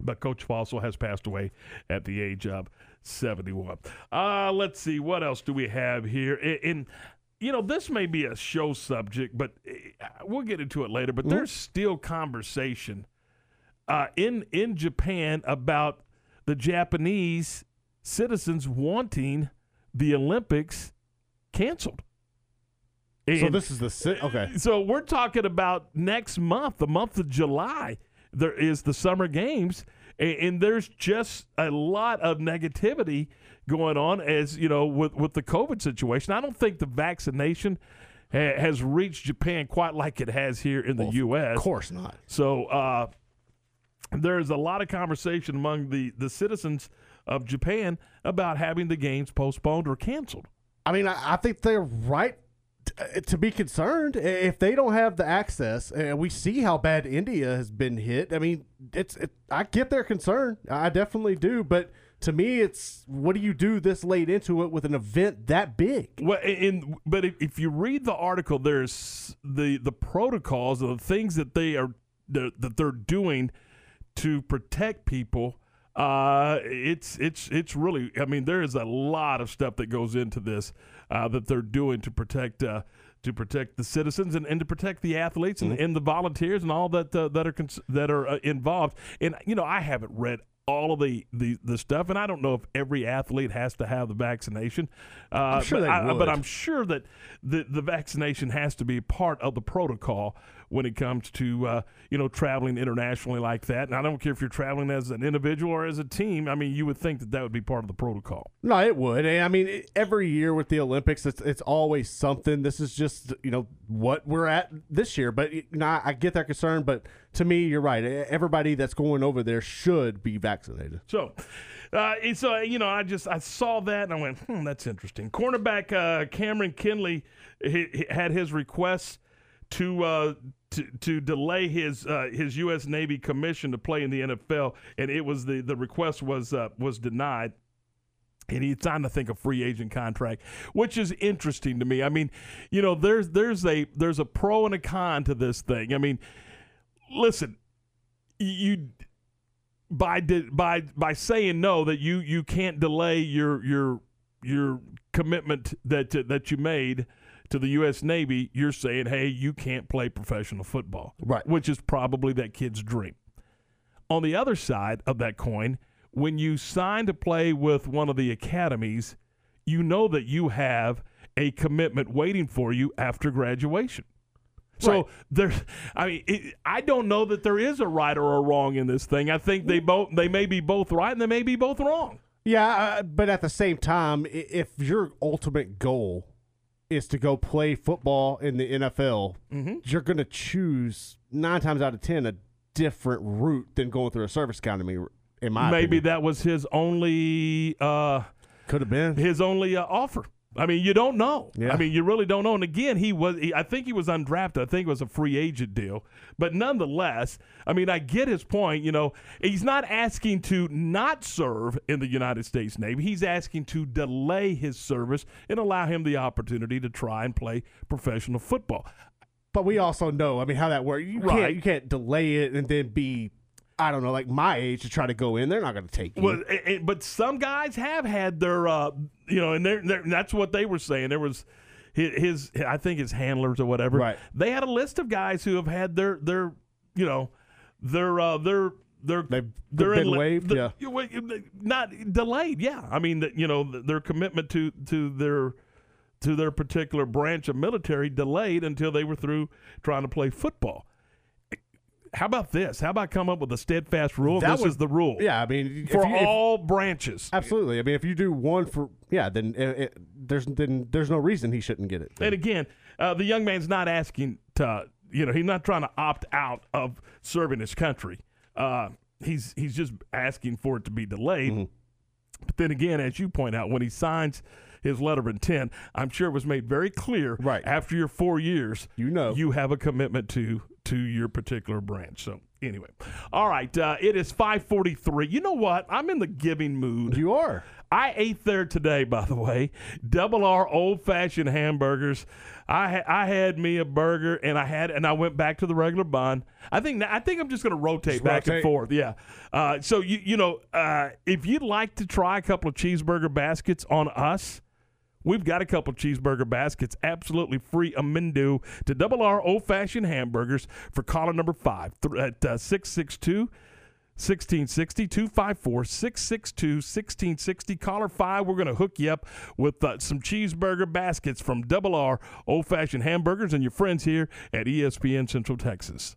but Coach Fassel has passed away at the age of 71. Uh, let's see, what else do we have here? In, in you know, this may be a show subject, but eh, we'll get into it later. But Mm-hmm. there's still conversation uh, in in Japan about the Japanese citizens wanting the Olympics canceled. So this is the si- okay. so we're talking about next month, the month of July. There is the summer games, and, and there's just a lot of negativity going on as you know with with the COVID situation. I don't think the vaccination ha- has reached Japan quite like it has here in the U.S. Of course not. So uh, there's a lot of conversation among the the citizens of Japan about having the games postponed or canceled. I mean, I, I think they're right t- to be concerned if they don't have the access. And we see how bad India has been hit. I mean, it's it, I get their concern. I definitely do. But to me, it's what do you do this late into it with an event that big? Well, in but if, if you read the article, there's the the protocols and the things that they are that they're doing to protect people. Uh, it's it's it's really. I mean, there is a lot of stuff that goes into this uh, that they're doing to protect. Uh, to protect the citizens and, and to protect the athletes and, and the volunteers and all that uh, that are cons- that are uh, involved. And you know, I haven't read all of the, the, the stuff, and I don't know if every athlete has to have the vaccination. Uh, I'm sure but, they I- would. but I'm sure that the the vaccination has to be part of the protocol when it comes to uh, you know traveling internationally like that. And I don't care if you're traveling as an individual or as a team. I mean, you would think that that would be part of the protocol. No, it would. And I mean, every year with the Olympics, it's it's always something. This is just you know what we're at this year. But you know, I get that concern. But to me, you're right. Everybody that's going over there should be vaccinated. So, uh, so you know, I just I saw that and I went, hmm, that's interesting. Cornerback uh, Cameron Kinley he, he had his requests to uh, to to delay his uh, his U.S. Navy commission to play in the NFL, and it was the the request was uh, was denied. And he signed, I think, a free agent contract, which is interesting to me. I mean, you know, there's there's a there's a pro and a con to this thing. I mean, listen, you by by by saying no that you you can't delay your your your commitment that that you made to the U.S. Navy, you're saying, hey, you can't play professional football, right? Which is probably that kid's dream. On the other side of that coin, when you sign to play with one of the academies, you know that you have a commitment waiting for you after graduation. So there, I mean, it, I don't know that there is a right or a wrong in this thing. I think they both they may be both right and they may be both wrong. Yeah, uh, but at the same time, if your ultimate goal is to go play football in the NFL, Mhm. you're going to choose nine times out of ten a different route than going through a service academy. In my Maybe opinion. that was his only uh, could have been his only uh, offer. I mean, you don't know. Yeah. I mean, you really don't know. And again, he was. He, I think he was undrafted. I think it was a free agent deal. But nonetheless, I mean, I get his point. You know, he's not asking to not serve in the United States Navy. He's asking to delay his service and allow him the opportunity to try and play professional football. But we also know, I mean, how that works. You Right. can't you can't delay it and then be, I don't know, like my age to try to go in. They're not going to take you. Well, but some guys have had their, uh, you know, and they're, they're, that's what they were saying. There was his, his, I think his handlers or whatever. Right. They had a list of guys who have had their, their, you know, their, uh, their, their, They've they're been in- waived, the- yeah. you- well, you- not delayed. Yeah, I mean, that, you know, their commitment to to their to their particular branch of military delayed until they were through trying to play football. How about this? How about come up with a steadfast rule? That this would- is the rule. Yeah, I mean, if for you- if- all branches. Absolutely. I mean, if you do one for yeah, then it, it, there's then there's no reason he shouldn't get it. And again, uh, the young man's not asking to, you know, he's not trying to opt out of serving his country. Uh, he's he's just asking for it to be delayed. Mm-hmm. But then again, as you point out, when he signs his letter of intent. I'm sure it was made very clear. Right after your four years, you know you have a commitment to to your particular branch. So anyway, all right. Uh, it is 5:43. You know what? I'm in the giving mood. You are. I ate there today, by the way. Double R old fashioned hamburgers. I ha- I had me a burger and I had and I went back to the regular bun. I think I think I'm just going to rotate Just back and forth. Yeah. Uh, so you you know uh, if you'd like to try a couple of cheeseburger baskets on us. We've got a couple cheeseburger baskets absolutely free a menu to double R old fashioned hamburgers for caller number five at uh, 662 1660 254 662 1660. Caller 5, we're going to hook you up with uh, some cheeseburger baskets from Double R Old Fashioned Hamburgers and your friends here at ESPN Central Texas.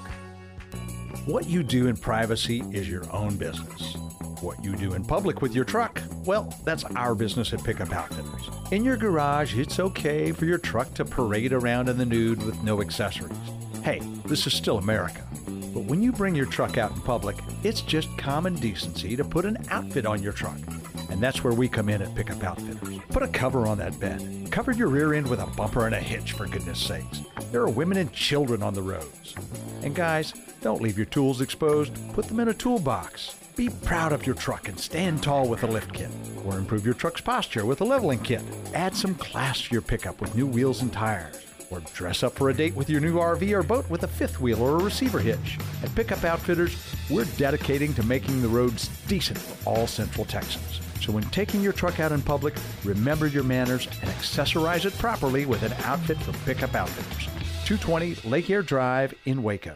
What you do in privacy is your own business. What you do in public with your truck, well, that's our business at Pickup Outfitters. In your garage, it's okay for your truck to parade around in the nude with no accessories. Hey, this is still America. But when you bring your truck out in public, it's just common decency to put an outfit on your truck. And that's where we come in at Pickup Outfitters. Put a cover on that bed. Cover your rear end with a bumper and a hitch, for goodness sakes. There are women and children on the roads. And guys, don't leave your tools exposed. Put them in a toolbox. Be proud of your truck and stand tall with a lift kit. Or improve your truck's posture with a leveling kit. Add some class to your pickup with new wheels and tires. Or dress up for a date with your new RV or boat with a fifth wheel or a receiver hitch. At Pickup Outfitters, we're dedicating to making the roads decent for all Central Texans. So when taking your truck out in public, remember your manners and accessorize it properly with an outfit from Pickup Outfitters. 220 Lake Air Drive in Waco.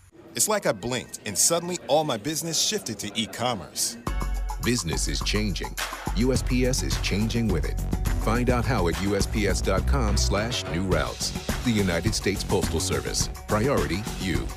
It's like I blinked and suddenly all my business shifted to e commerce. Business is changing. USPS is changing with it. Find out how at USPS.com slash new routes. The United States Postal Service. Priority you.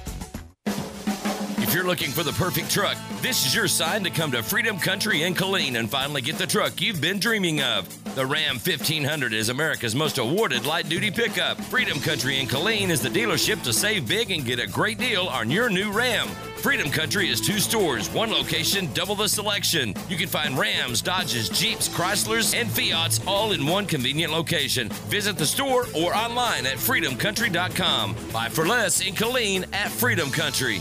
You're looking for the perfect truck, this is your sign to come to Freedom Country in Killeen and finally get the truck you've been dreaming of. The Ram 1500 is America's most awarded light duty pickup. Freedom Country in Killeen is the dealership to save big and get a great deal on your new Ram. Freedom Country is two stores, one location, double the selection. You can find Rams, Dodges, Jeeps, Chryslers, and Fiats all in one convenient location. Visit the store or online at freedomcountry.com. Buy for less in Killeen at Freedom Country.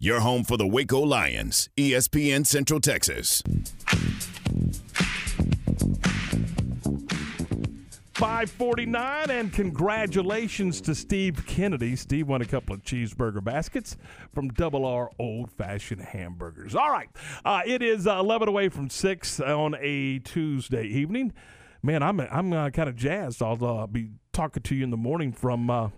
Your home for the Waco Lions, ESPN Central Texas. 549 and congratulations to Steve Kennedy. Steve won a couple of cheeseburger baskets from Double R Old Fashioned Hamburgers. All right, uh, it is uh, 11 away from 6 on a Tuesday evening. Man, I'm I'm uh, kind of jazzed. I'll uh, be talking to you in the morning from uh,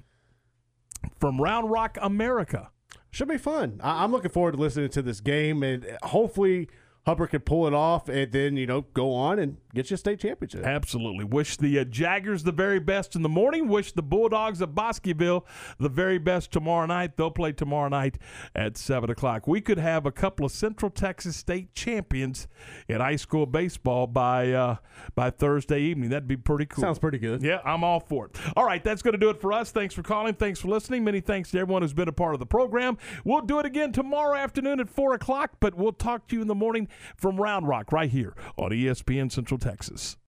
from Round Rock, America. Should be fun. I- I'm looking forward to listening to this game, and hopefully Hubbard can pull it off, and then you know go on and get you a state championship. Absolutely. Wish the uh, Jaggers the very best in the morning. Wish the Bulldogs of Bosqueville the very best tomorrow night. They'll play tomorrow night at 7 o'clock. We could have a couple of Central Texas State champions in high school baseball by uh, by Thursday evening. That'd be pretty cool. Sounds pretty good. Yeah, I'm all for it. All right, that's going to do it for us. Thanks for calling. Thanks for listening. Many thanks to everyone who's been a part of the program. We'll do it again tomorrow afternoon at 4 o'clock, but we'll talk to you in the morning from Round Rock right here on ESPN Central Texas.